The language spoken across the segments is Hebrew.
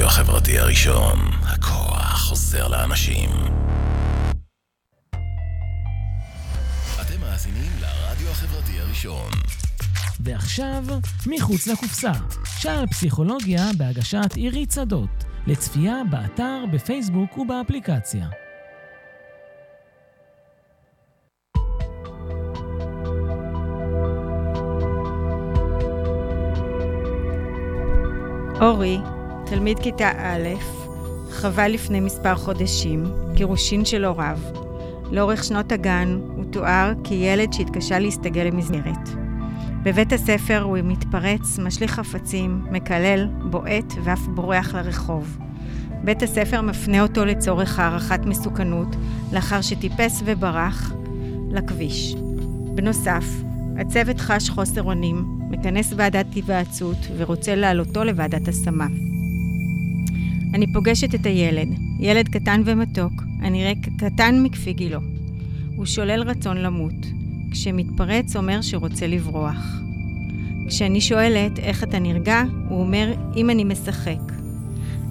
הרדיו החברתי הראשון, הכוח חוזר לאנשים. אתם מאזינים לרדיו החברתי הראשון. ועכשיו, מחוץ לקופסה. שער פסיכולוגיה בהגשת עירית שדות. לצפייה באתר, בפייסבוק ובאפליקציה. אורי, תלמיד כיתה א', חווה לפני מספר חודשים גירושין של הוריו. לאורך שנות הגן הוא תואר כילד שהתקשה להסתגל למסגרת. בבית הספר הוא מתפרץ, משליך חפצים, מקלל, בועט ואף בורח לרחוב. בית הספר מפנה אותו לצורך הערכת מסוכנות, לאחר שטיפס וברח לכביש. בנוסף, הצוות חש חוסר אונים, מכנס ועדת היוועצות ורוצה להעלותו לוועדת השמה. אני פוגשת את הילד, ילד קטן ומתוק, הנראה קטן מכפי גילו. הוא שולל רצון למות. כשמתפרץ אומר שרוצה לברוח. כשאני שואלת איך אתה נרגע, הוא אומר אם אני משחק.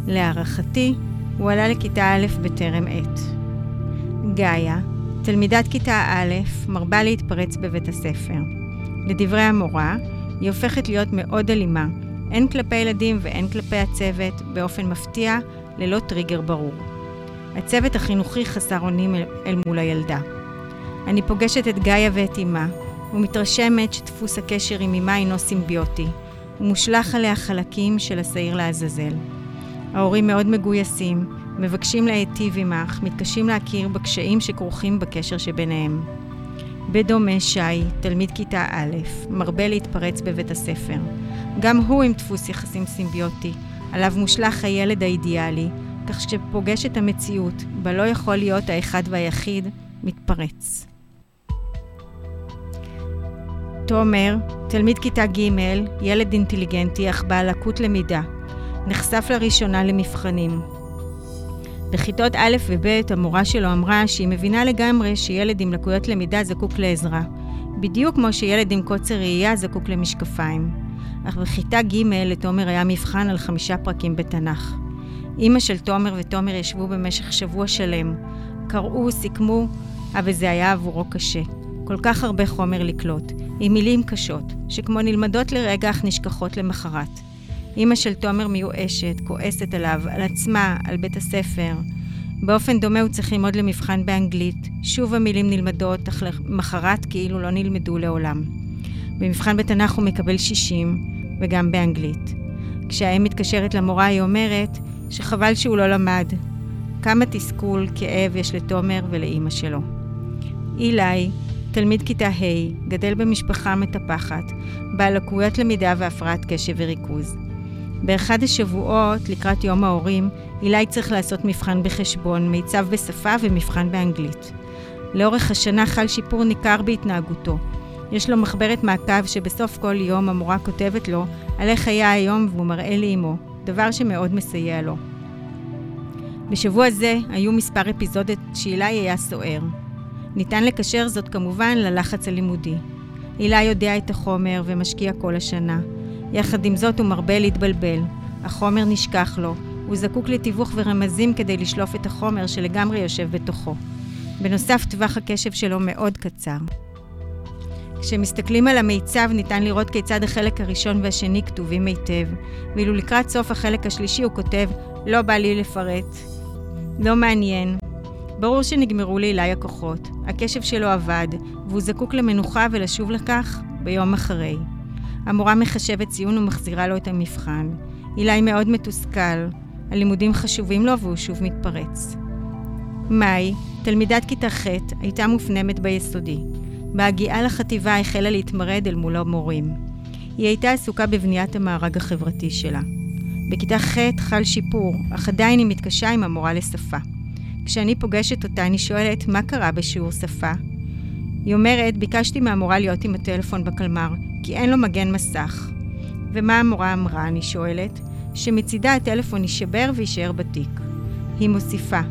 להערכתי, הוא עלה לכיתה א' בטרם עת. גאיה, תלמידת כיתה א', מרבה להתפרץ בבית הספר. לדברי המורה, היא הופכת להיות מאוד אלימה, הן כלפי ילדים והן כלפי הצוות, באופן מפתיע, ללא טריגר ברור. הצוות החינוכי חסר אונים אל מול הילדה. אני פוגשת את גאיה ואת אמה, ומתרשמת שדפוס הקשר עם אמה אינו סימביוטי, ומושלך עליה חלקים של השעיר לעזאזל. ההורים מאוד מגויסים, מבקשים להיטיב עמך, מתקשים להכיר בקשיים שכרוכים בקשר שביניהם. בדומה שי, תלמיד כיתה א', מרבה להתפרץ בבית הספר. גם הוא עם דפוס יחסים סימביוטי, עליו מושלך הילד האידיאלי, כך שפוגש את המציאות, בה לא יכול להיות האחד והיחיד, מתפרץ. תומר, תלמיד כיתה ג', ילד אינטליגנטי אך בעל לקות למידה, נחשף לראשונה למבחנים. בכיתות א' וב' המורה שלו אמרה שהיא מבינה לגמרי שילד עם לקויות למידה זקוק לעזרה, בדיוק כמו שילד עם קוצר ראייה זקוק למשקפיים. אך בכיתה ג' לתומר היה מבחן על חמישה פרקים בתנ"ך. אימא של תומר ותומר ישבו במשך שבוע שלם, קראו, סיכמו, אבל זה היה עבורו קשה. כל כך הרבה חומר לקלוט, עם מילים קשות, שכמו נלמדות לרגע אך נשכחות למחרת. אימא של תומר מיואשת, כועסת עליו, על עצמה, על בית הספר. באופן דומה הוא צריך ללמוד למבחן באנגלית. שוב המילים נלמדות, אך למחרת כאילו לא נלמדו לעולם. במבחן בתנ"ך הוא מקבל 60, וגם באנגלית. כשהאם מתקשרת למורה היא אומרת שחבל שהוא לא למד. כמה תסכול, כאב יש לתומר ולאימא שלו. אילי, תלמיד כיתה ה', גדל במשפחה מטפחת, בעל לקויות למידה והפרעת קשב וריכוז. באחד השבועות, לקראת יום ההורים, אילי צריך לעשות מבחן בחשבון, מיצב בשפה ומבחן באנגלית. לאורך השנה חל שיפור ניכר בהתנהגותו. יש לו מחברת מעקב שבסוף כל יום המורה כותבת לו על איך היה היום והוא מראה לאמו, דבר שמאוד מסייע לו. בשבוע זה היו מספר אפיזודות שאילי היה סוער. ניתן לקשר זאת כמובן ללחץ הלימודי. אילי יודע את החומר ומשקיע כל השנה. יחד עם זאת הוא מרבה להתבלבל. החומר נשכח לו, הוא זקוק לתיווך ורמזים כדי לשלוף את החומר שלגמרי יושב בתוכו. בנוסף, טווח הקשב שלו מאוד קצר. כשמסתכלים על המיצב ניתן לראות כיצד החלק הראשון והשני כתובים היטב, ואילו לקראת סוף החלק השלישי הוא כותב לא בא לי לפרט, לא מעניין. ברור שנגמרו לאילי הכוחות, הקשב שלו אבד, והוא זקוק למנוחה ולשוב לכך ביום אחרי. המורה מחשבת ציון ומחזירה לו את המבחן. אילי מאוד מתוסכל, הלימודים חשובים לו והוא שוב מתפרץ. מאי, תלמידת כיתה ח', הייתה מופנמת ביסודי. בהגיעה לחטיבה החלה להתמרד אל מול המורים. היא הייתה עסוקה בבניית המארג החברתי שלה. בכיתה ח' חל שיפור, אך עדיין היא מתקשה עם המורה לשפה. כשאני פוגשת אותה, אני שואלת, מה קרה בשיעור שפה? היא אומרת, ביקשתי מהמורה להיות עם הטלפון בקלמר, כי אין לו מגן מסך. ומה המורה אמרה, אני שואלת? שמצידה הטלפון יישבר ויישאר בתיק. היא מוסיפה,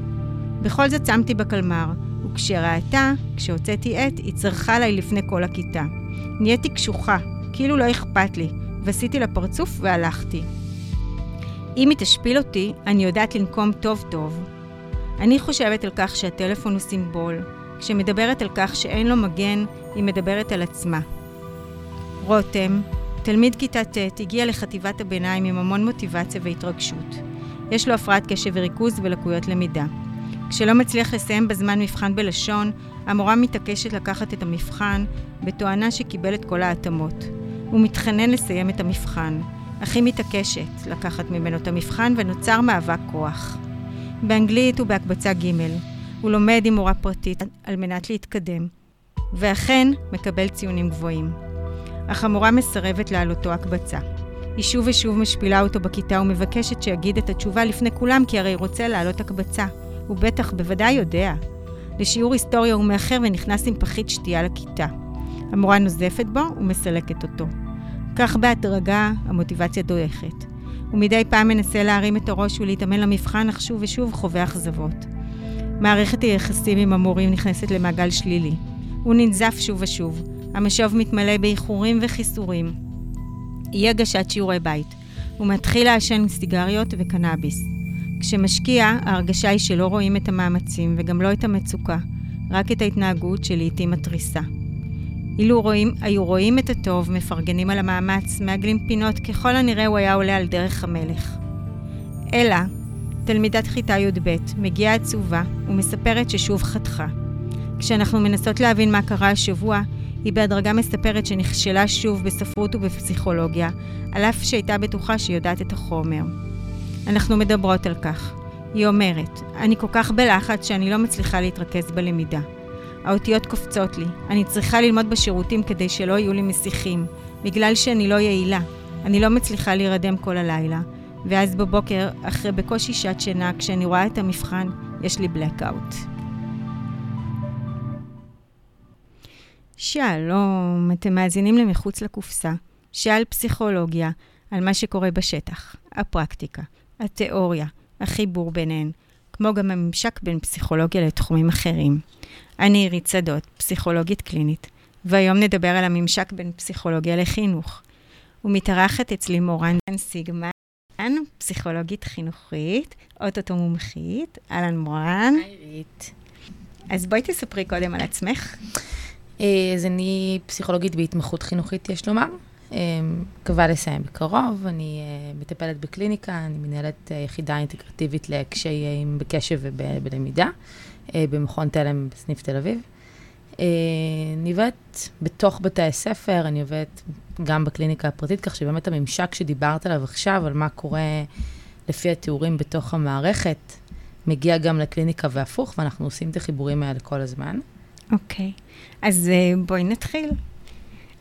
בכל זאת שמתי בקלמר, וכשראתה, כשהוצאתי עט, היא צרחה עליי לפני כל הכיתה. נהייתי קשוחה, כאילו לא אכפת לי, ועשיתי לה פרצוף והלכתי. אם היא תשפיל אותי, אני יודעת לנקום טוב טוב. אני חושבת על כך שהטלפון הוא סימבול. כשמדברת על כך שאין לו מגן, היא מדברת על עצמה. רותם, תלמיד כיתה ט', הגיע לחטיבת הביניים עם המון מוטיבציה והתרגשות. יש לו הפרעת קשב וריכוז ולקויות למידה. כשלא מצליח לסיים בזמן מבחן בלשון, המורה מתעקשת לקחת את המבחן, בתואנה שקיבל את כל ההתאמות. הוא מתחנן לסיים את המבחן, אך היא מתעקשת לקחת ממנו את המבחן ונוצר מאבק כוח. באנגלית ובהקבצה ג' הוא לומד עם מורה פרטית על מנת להתקדם, ואכן מקבל ציונים גבוהים. אך המורה מסרבת להעלותו הקבצה. היא שוב ושוב משפילה אותו בכיתה ומבקשת שיגיד את התשובה לפני כולם, כי הרי רוצה להעלות הקבצה. הוא בטח, בוודאי יודע. לשיעור היסטוריה הוא מאחר ונכנס עם פחית שתייה לכיתה. המורה נוזפת בו ומסלקת אותו. כך בהדרגה המוטיבציה דועכת. הוא מדי פעם מנסה להרים את הראש ולהתאמן למבחן, אך שוב ושוב חווה אכזבות. מערכת היחסים עם המורים נכנסת למעגל שלילי. הוא ננזף שוב ושוב. המשוב מתמלא באיחורים וחיסורים. אי הגשת שיעורי בית. הוא מתחיל לעשן סיגריות וקנאביס. כשמשקיע, ההרגשה היא שלא רואים את המאמצים וגם לא את המצוקה, רק את ההתנהגות שלעיתים מתריסה. אילו רואים, היו רואים את הטוב, מפרגנים על המאמץ, מעגלים פינות, ככל הנראה הוא היה עולה על דרך המלך. אלא, תלמידת כיתה י"ב, מגיעה עצובה ומספרת ששוב חתכה. כשאנחנו מנסות להבין מה קרה השבוע, היא בהדרגה מספרת שנכשלה שוב בספרות ובפסיכולוגיה, על אף שהייתה בטוחה שהיא יודעת את החומר. אנחנו מדברות על כך. היא אומרת, אני כל כך בלחץ שאני לא מצליחה להתרכז בלמידה. האותיות קופצות לי. אני צריכה ללמוד בשירותים כדי שלא יהיו לי מסיחים, בגלל שאני לא יעילה. אני לא מצליחה להירדם כל הלילה. ואז בבוקר, אחרי בקושי שעת שינה, כשאני רואה את המבחן, יש לי blackout. שלום, אתם מאזינים למחוץ לקופסה, שעל פסיכולוגיה, על מה שקורה בשטח, הפרקטיקה, התיאוריה, החיבור ביניהן, כמו גם הממשק בין פסיכולוגיה לתחומים אחרים. אני עירית שדות, פסיכולוגית קלינית, והיום נדבר על הממשק בין פסיכולוגיה לחינוך. ומתארחת אצלי מורן סיגמן, פסיכולוגית חינוכית, אוטוטו מומחית. אהלן מורן. היי עירית. אז בואי תספרי קודם על עצמך. אה, אז אני פסיכולוגית בהתמחות חינוכית, יש לומר. אה, מקווה לסיים בקרוב. אני אה, מטפלת בקליניקה, אני מנהלת יחידה אינטגרטיבית לקשיים בקשב ובלמידה, במכון תלם בסניף תל אביב. אני עובדת בתוך בתי הספר, אני עובדת גם בקליניקה הפרטית, כך שבאמת הממשק שדיברת עליו עכשיו, על מה קורה לפי התיאורים בתוך המערכת, מגיע גם לקליניקה והפוך, ואנחנו עושים את החיבורים האלה כל הזמן. אוקיי, okay. אז אה, בואי נתחיל.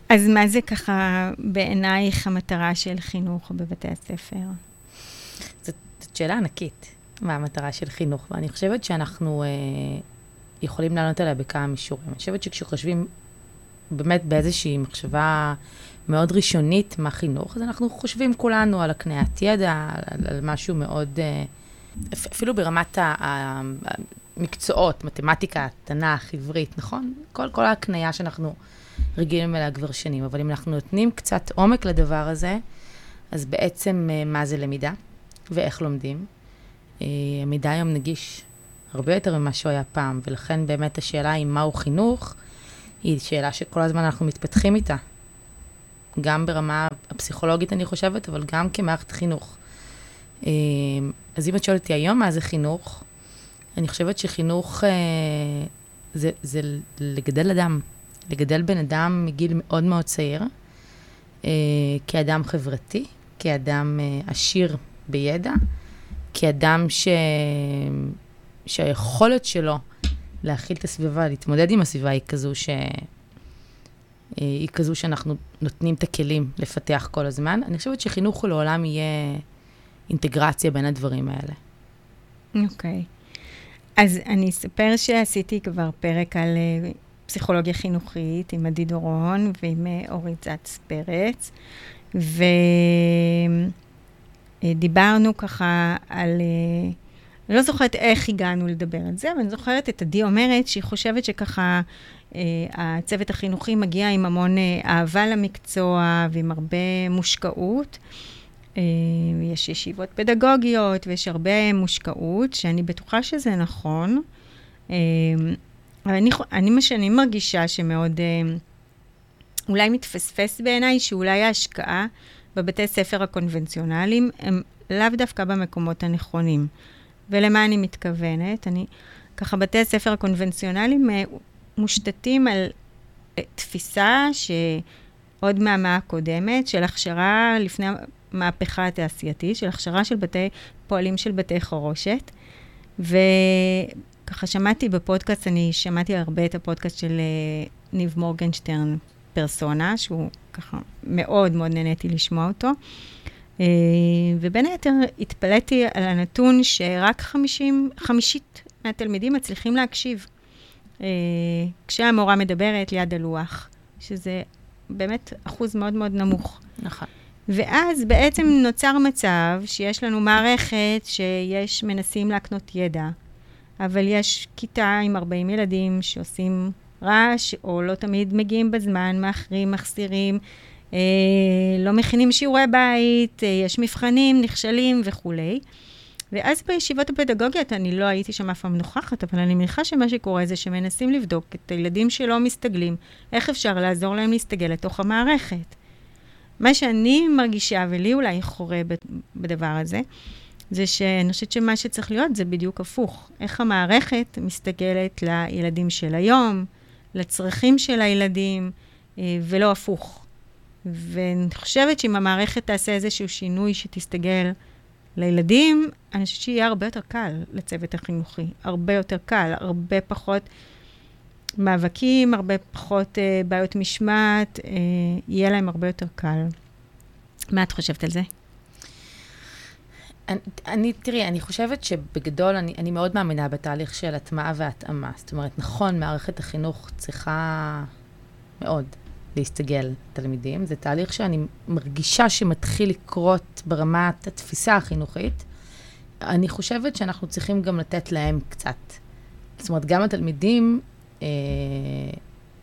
אז מה זה ככה בעינייך המטרה של חינוך בבתי הספר? זאת, זאת שאלה ענקית, מה המטרה של חינוך, ואני חושבת שאנחנו אה, יכולים לענות עליה בכמה מישורים. אני חושבת שכשחושבים באמת באיזושהי מחשבה מאוד ראשונית מה חינוך, אז אנחנו חושבים כולנו על הקניית ידע, על, על משהו מאוד, אה, אפילו ברמת המקצועות, מתמטיקה, תנ"ך, עברית, נכון? כל, כל ההקניה שאנחנו רגילים אליה כבר שנים, אבל אם אנחנו נותנים קצת עומק לדבר הזה, אז בעצם אה, מה זה למידה ואיך לומדים. אה, המידע היום נגיש הרבה יותר ממה שהוא היה פעם, ולכן באמת השאלה היא מהו חינוך, היא שאלה שכל הזמן אנחנו מתפתחים איתה. גם ברמה הפסיכולוגית, אני חושבת, אבל גם כמערכת חינוך. אה, אז אם את שואלת אותי היום מה זה חינוך, אני חושבת שחינוך זה, זה לגדל אדם, לגדל בן אדם מגיל מאוד מאוד צעיר, אה, כאדם חברתי, כאדם עשיר בידע, כאדם ש... שהיכולת שלו להכיל את הסביבה, להתמודד עם הסביבה, היא כזו ש... היא כזו שאנחנו נותנים את הכלים לפתח כל הזמן. אני חושבת שחינוך הוא לעולם יהיה אינטגרציה בין הדברים האלה. אוקיי. Okay. אז אני אספר שעשיתי כבר פרק על uh, פסיכולוגיה חינוכית עם עדי דורון ועם uh, אורית זץ פרץ, ודיברנו uh, ככה על... Uh, אני לא זוכרת איך הגענו לדבר על זה, אבל אני זוכרת את עדי אומרת שהיא חושבת שככה אה, הצוות החינוכי מגיע עם המון אה, אהבה למקצוע ועם הרבה מושקעות, אה, יש ישיבות פדגוגיות ויש הרבה מושקעות, שאני בטוחה שזה נכון. אה, אבל אני, אני, מה שאני מרגישה שמאוד אה, אולי מתפספס בעיניי, שאולי ההשקעה בבתי ספר הקונבנציונליים הם לאו דווקא במקומות הנכונים. ולמה אני מתכוונת? אני, ככה, בתי הספר הקונבנציונליים מושתתים על תפיסה שעוד מהמאה הקודמת, של הכשרה לפני המהפכה התעשייתית, של הכשרה של בתי, פועלים של בתי חרושת. וככה שמעתי בפודקאסט, אני שמעתי הרבה את הפודקאסט של uh, ניב מורגנשטרן, פרסונה, שהוא ככה מאוד מאוד נהניתי לשמוע אותו. Uh, ובין היתר התפלאתי על הנתון שרק 50, חמישית מהתלמידים מצליחים להקשיב. uh, כשהמורה מדברת ליד הלוח, שזה באמת אחוז מאוד מאוד נמוך. נכון. ואז בעצם נוצר מצב שיש לנו מערכת שיש, מנסים להקנות ידע, אבל יש כיתה עם 40 ילדים שעושים רעש, או לא תמיד מגיעים בזמן, מאחרים, מחסירים, אה, לא מכינים שיעורי בית, אה, יש מבחנים, נכשלים וכולי. ואז בישיבות הפדגוגיות, אני לא הייתי שם אף פעם נוכחת, אבל אני מניחה שמה שקורה זה שמנסים לבדוק את הילדים שלא מסתגלים, איך אפשר לעזור להם להסתגל לתוך המערכת. מה שאני מרגישה, ולי אולי חורה בדבר הזה, זה שאני חושבת שמה שצריך להיות זה בדיוק הפוך. איך המערכת מסתגלת לילדים של היום, לצרכים של הילדים, אה, ולא הפוך. ואני חושבת שאם המערכת תעשה איזשהו שינוי שתסתגל לילדים, אני חושבת שיהיה הרבה יותר קל לצוות החינוכי. הרבה יותר קל, הרבה פחות מאבקים, הרבה פחות אה, בעיות משמעת, אה, יהיה להם הרבה יותר קל. מה את חושבת על זה? אני, תראי, אני חושבת שבגדול, אני, אני מאוד מאמינה בתהליך של הטמעה והתאמה. זאת אומרת, נכון, מערכת החינוך צריכה מאוד להסתגל תלמידים. זה תהליך שאני מרגישה שמתחיל לקרות ברמת התפיסה החינוכית. אני חושבת שאנחנו צריכים גם לתת להם קצת. זאת אומרת, גם התלמידים אה,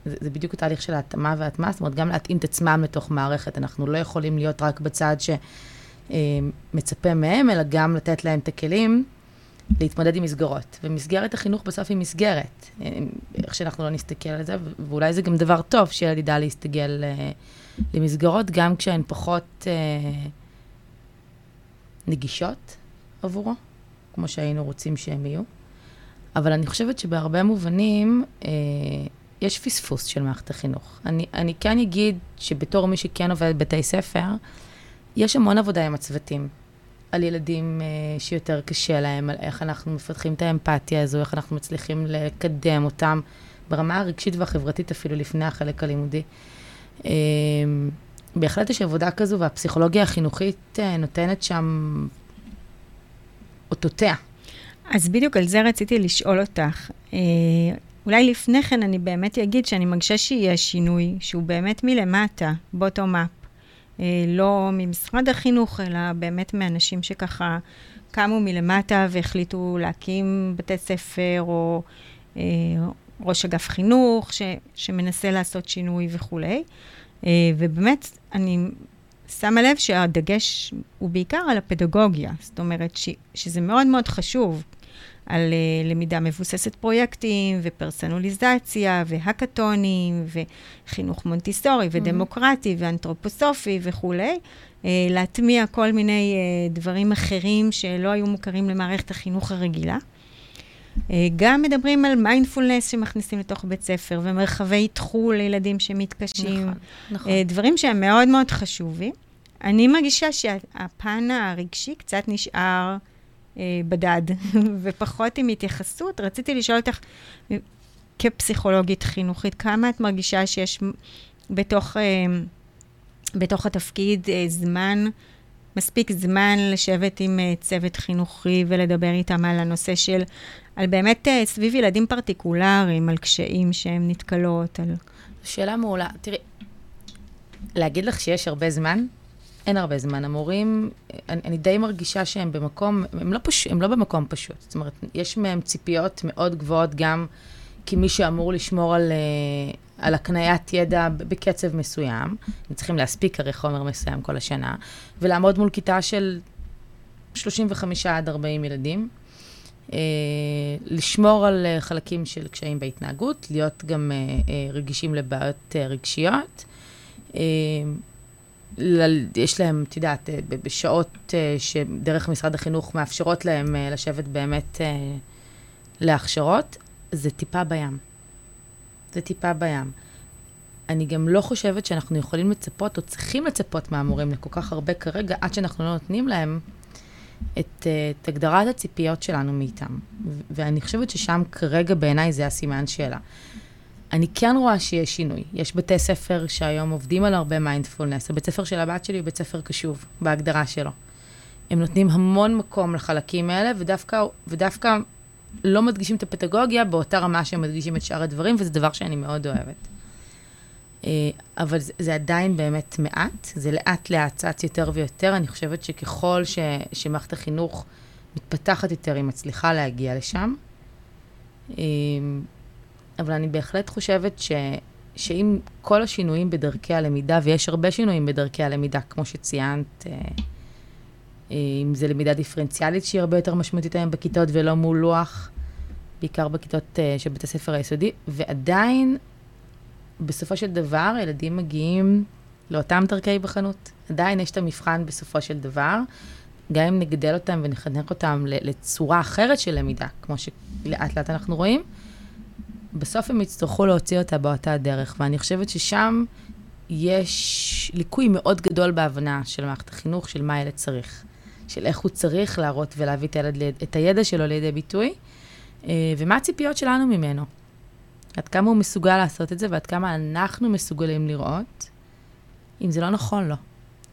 זה, זה בדיוק התהליך של ההתאמה וההטמעה, זאת אומרת, גם להתאים את עצמם לתוך מערכת. אנחנו לא יכולים להיות רק בצד שמצפה אה, מהם, אלא גם לתת להם את הכלים להתמודד עם מסגרות. ומסגרת החינוך בסוף היא מסגרת, אה, איך שאנחנו לא נסתכל על זה, ואולי זה גם דבר טוב שילד ידע להסתגל למסגרות, גם כשהן פחות נגישות עבורו, כמו שהיינו רוצים שהן יהיו. אבל אני חושבת שבהרבה מובנים אה, יש פספוס של מערכת החינוך. אני, אני כן אגיד שבתור מי שכן עובד בבתי ספר, יש המון עבודה עם הצוותים. על ילדים אה, שיותר קשה להם, על איך אנחנו מפתחים את האמפתיה הזו, איך אנחנו מצליחים לקדם אותם ברמה הרגשית והחברתית אפילו לפני החלק הלימודי. אה, בהחלט יש עבודה כזו, והפסיכולוגיה החינוכית אה, נותנת שם אותותיה. אז בדיוק על זה רציתי לשאול אותך. אה, אולי לפני כן אני באמת אגיד שאני מרגישה שיהיה שינוי שהוא באמת מלמטה, בוטום אפ. אה, לא ממשרד החינוך, אלא באמת מאנשים שככה קמו מלמטה והחליטו להקים בתי ספר, או אה, ראש אגף חינוך ש, שמנסה לעשות שינוי וכולי. אה, ובאמת, אני שמה לב שהדגש הוא בעיקר על הפדגוגיה. זאת אומרת ש, שזה מאוד מאוד חשוב, על uh, למידה מבוססת פרויקטים, ופרסונליזציה, והקטונים, וחינוך מונטיסורי, ודמוקרטי, mm-hmm. ואנתרופוסופי וכולי. Uh, להטמיע כל מיני uh, דברים אחרים שלא היו מוכרים למערכת החינוך הרגילה. Uh, גם מדברים על מיינדפולנס שמכניסים לתוך בית ספר, ומרחבי תחול לילדים שמתקשים. נכון, נכון. Uh, דברים שהם מאוד מאוד חשובים. אני מרגישה שהפן הרגשי קצת נשאר בדד, ופחות עם התייחסות. רציתי לשאול אותך, כפסיכולוגית חינוכית, כמה את מרגישה שיש בתוך, אה, בתוך התפקיד אה, זמן, מספיק זמן לשבת עם אה, צוות חינוכי ולדבר איתם על הנושא של, על באמת אה, סביב ילדים פרטיקולריים, על קשיים שהן נתקלות, על... שאלה מעולה. תראי, להגיד לך שיש הרבה זמן? אין הרבה זמן. המורים, אני, אני די מרגישה שהם במקום, הם לא, פש, הם לא במקום פשוט. זאת אומרת, יש מהם ציפיות מאוד גבוהות גם כמי שאמור לשמור על, אה, על הקניית ידע בקצב מסוים, הם צריכים להספיק הרי חומר מסוים כל השנה, ולעמוד מול כיתה של 35 עד 40 ילדים, אה, לשמור על אה, חלקים של קשיים בהתנהגות, להיות גם רגישים לבעיות רגשיות. יש להם, את יודעת, בשעות שדרך משרד החינוך מאפשרות להם לשבת באמת להכשרות, זה טיפה בים. זה טיפה בים. אני גם לא חושבת שאנחנו יכולים לצפות או צריכים לצפות מהמורים לכל כך הרבה כרגע, עד שאנחנו לא נותנים להם את, את הגדרת הציפיות שלנו מאיתם. ואני חושבת ששם כרגע בעיניי זה הסימן שאלה. אני כן רואה שיש שינוי. יש בתי ספר שהיום עובדים על הרבה מיינדפולנס. הבית ספר של הבת שלי הוא בית ספר קשוב, בהגדרה שלו. הם נותנים המון מקום לחלקים האלה, ודווקא, ודווקא לא מדגישים את הפדגוגיה באותה רמה שהם מדגישים את שאר הדברים, וזה דבר שאני מאוד אוהבת. אה, אבל זה, זה עדיין באמת מעט, זה לאט לאט צץ יותר ויותר. אני חושבת שככל ש, שמערכת החינוך מתפתחת יותר, היא מצליחה להגיע לשם. אה, אבל אני בהחלט חושבת ש, שאם כל השינויים בדרכי הלמידה, ויש הרבה שינויים בדרכי הלמידה, כמו שציינת, אה, אם זה למידה דיפרנציאלית שהיא הרבה יותר משמעותית היום בכיתות ולא מול לוח, בעיקר בכיתות של בית הספר היסודי, ועדיין בסופו של דבר, ילדים מגיעים לאותם דרכי בחנות. עדיין יש את המבחן בסופו של דבר, גם אם נגדל אותם ונחנך אותם לצורה אחרת של למידה, כמו שלאט לאט אנחנו רואים, בסוף הם יצטרכו להוציא אותה באותה דרך. ואני חושבת ששם יש ליקוי מאוד גדול בהבנה של מערכת החינוך, של מה הילד צריך. של איך הוא צריך להראות ולהביא את, הילד, את הידע שלו לידי ביטוי, אה, ומה הציפיות שלנו ממנו. עד כמה הוא מסוגל לעשות את זה, ועד כמה אנחנו מסוגלים לראות, אם זה לא נכון לו,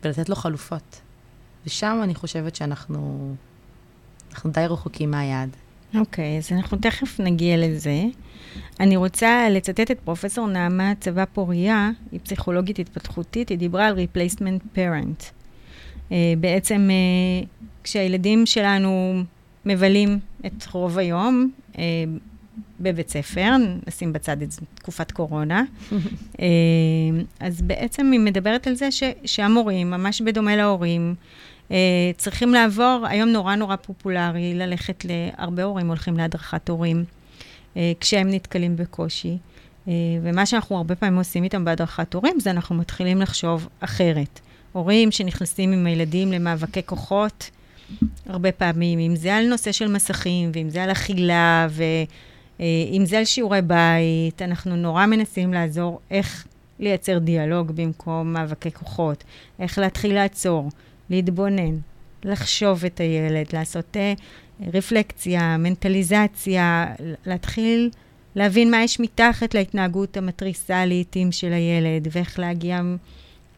ולתת לו חלופות. ושם אני חושבת שאנחנו אנחנו די רחוקים מהיעד. אוקיי, okay, אז אנחנו תכף נגיע לזה. אני רוצה לצטט את פרופסור נעמה צבא פוריה, היא פסיכולוגית התפתחותית, היא דיברה על replacement parent. Uh, בעצם uh, כשהילדים שלנו מבלים את רוב היום, uh, בבית ספר, נשים בצד את תקופת קורונה. אה, אז בעצם היא מדברת על זה ש, שהמורים, ממש בדומה להורים, אה, צריכים לעבור, היום נורא נורא פופולרי ללכת, להרבה הורים הולכים להדרכת הורים, כשהם נתקלים בקושי. ומה שאנחנו הרבה פעמים עושים איתם בהדרכת הורים, זה אנחנו מתחילים לחשוב אחרת. הורים שנכנסים עם הילדים למאבקי כוחות, הרבה פעמים, אם זה על נושא של מסכים, ואם זה על אכילה, ו... אה, זה על שיעורי בית, אנחנו נורא מנסים לעזור איך לייצר דיאלוג במקום מאבקי כוחות, איך להתחיל לעצור, להתבונן, לחשוב את הילד, לעשות רפלקציה, מנטליזציה, להתחיל להבין מה יש מתחת להתנהגות המתריסה לעיתים של הילד, ואיך להגיע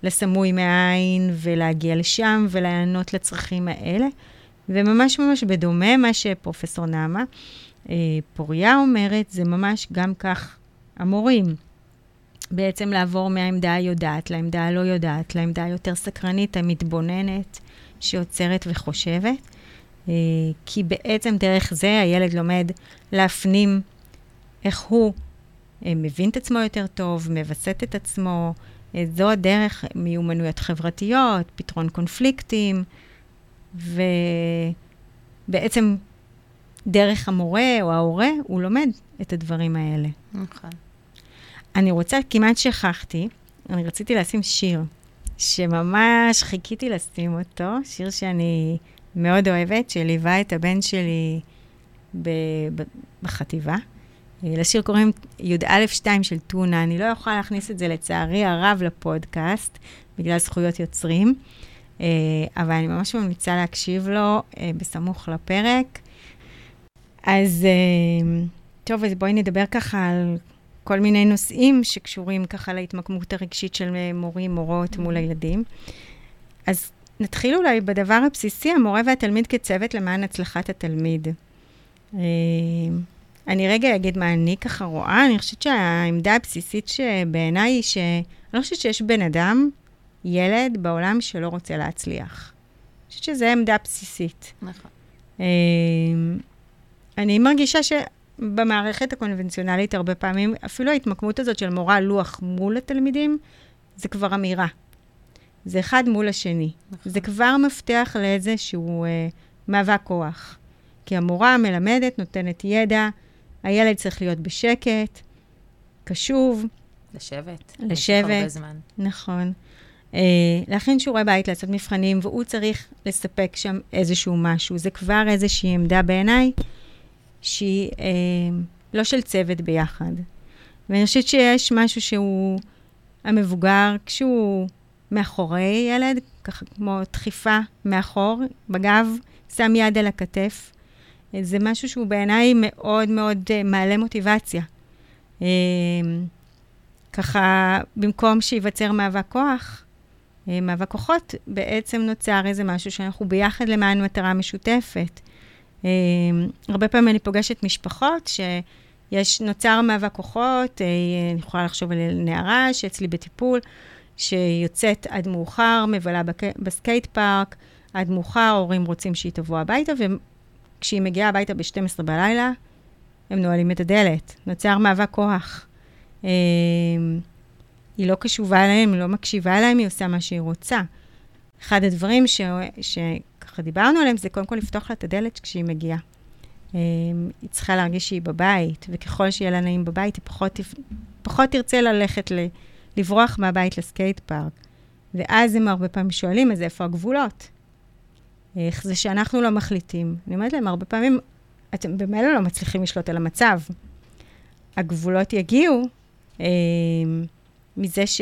לסמוי מעין ולהגיע לשם ולענות לצרכים האלה. וממש ממש בדומה מה שפרופסור נעמה אה, פוריה אומרת, זה ממש גם כך המורים. בעצם לעבור מהעמדה היודעת לעמדה הלא יודעת, לעמדה היותר סקרנית, המתבוננת, שעוצרת וחושבת. אה, כי בעצם דרך זה הילד לומד להפנים איך הוא אה, מבין את עצמו יותר טוב, מווסת את עצמו. זו הדרך, מיומנויות חברתיות, פתרון קונפליקטים, ובעצם דרך המורה או ההורה, הוא לומד את הדברים האלה. נכון. אני רוצה, כמעט שכחתי, אני רציתי לשים שיר, שממש חיכיתי לשים אותו, שיר שאני מאוד אוהבת, שליווה את הבן שלי ב- ב- בחטיבה. לשיר קוראים י"א-2 של טונה, אני לא יכולה להכניס את זה לצערי הרב לפודקאסט, בגלל זכויות יוצרים, אה, אבל אני ממש ממליצה להקשיב לו אה, בסמוך לפרק. אז אה, טוב, אז בואי נדבר ככה על כל מיני נושאים שקשורים ככה להתמקמות הרגשית של מורים, מורות מול הילדים. אז נתחיל אולי בדבר הבסיסי, המורה והתלמיד כצוות למען הצלחת התלמיד. אה, אני רגע אגיד מה אני ככה רואה, אני חושבת שהעמדה הבסיסית שבעיניי היא שאני לא חושבת שיש בן אדם, ילד בעולם שלא רוצה להצליח. אני חושבת שזו עמדה בסיסית. נכון. אה, אני מרגישה במערכת הקונבנציונלית הרבה פעמים, אפילו ההתמקמות הזאת של מורה לוח מול התלמידים, זה כבר אמירה. זה אחד מול השני. נכון. זה כבר מפתח לאיזשהו אה, מאבק כוח. כי המורה מלמדת, נותנת ידע, הילד צריך להיות בשקט, קשוב. לשבת. לשבת. נכון. אה, להכין שיעורי בית, לעשות מבחנים, והוא צריך לספק שם איזשהו משהו. זה כבר איזושהי עמדה בעיניי שהיא אה, לא של צוות ביחד. ואני חושבת שיש משהו שהוא המבוגר, כשהוא מאחורי ילד, ככה כמו דחיפה מאחור, בגב, שם יד על הכתף. זה משהו שהוא בעיניי מאוד מאוד uh, מעלה מוטיבציה. Uh, ככה, במקום שייווצר מאבק כוח, uh, מאבק כוחות, בעצם נוצר איזה משהו שאנחנו ביחד למען מטרה משותפת. הרבה פעמים אני פוגשת משפחות שיש, נוצר מאבק כוחות, אני יכולה לחשוב על נערה שאצלי בטיפול, שיוצאת עד מאוחר, מבלה בק... בסקייט פארק, עד מאוחר, הורים רוצים שהיא תבוא הביתה, וכשהיא מגיעה הביתה ב-12 בלילה, הם נועלים את הדלת. נוצר מאבק כוח. אה, היא לא קשובה אליהם, היא לא מקשיבה להם, היא עושה מה שהיא רוצה. אחד הדברים ש... שככה דיברנו עליהם, זה קודם כל לפתוח לה את הדלת כשהיא מגיעה. אה, היא צריכה להרגיש שהיא בבית, וככל שיהיה לה נעים בבית, היא פחות, פחות תרצה ללכת ל... לברוח מהבית לסקייט פארק. ואז הם הרבה פעמים שואלים, אז איפה הגבולות? איך זה שאנחנו לא מחליטים? אני אומרת להם, הרבה פעמים, אתם במילא לא מצליחים לשלוט על המצב. הגבולות יגיעו אה, מזה, ש,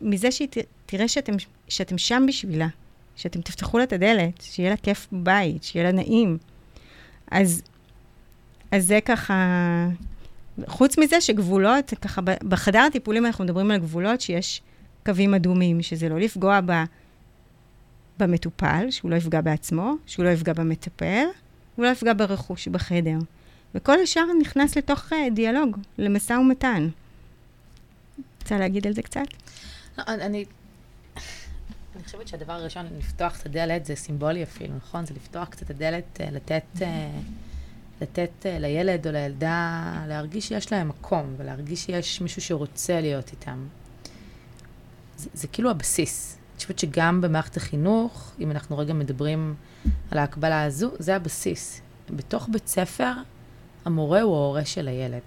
מזה שהיא תראה שאתם, שאתם שם בשבילה, שאתם תפתחו לה את הדלת, שיהיה לה כיף בבית, שיהיה לה נעים. אז, אז זה ככה חוץ מזה שגבולות, ככה, בחדר הטיפולים אנחנו מדברים על גבולות שיש קווים אדומים, שזה לא לפגוע ב, במטופל, שהוא לא יפגע בעצמו, שהוא לא יפגע במטפל, הוא לא יפגע ברכוש בחדר. וכל השאר נכנס לתוך uh, דיאלוג, למשא ומתן. רוצה להגיד על זה קצת? לא, אני, אני חושבת שהדבר הראשון, לפתוח את הדלת, זה סימבולי אפילו, נכון? זה לפתוח קצת את הדלת, אה, לתת... Uh, לתת uh, לילד או לילדה להרגיש שיש להם מקום, ולהרגיש שיש מישהו שרוצה להיות איתם. זה, זה כאילו הבסיס. אני חושבת שגם במערכת החינוך, אם אנחנו רגע מדברים על ההקבלה הזו, זה הבסיס. בתוך בית ספר, המורה הוא ההורה של הילד.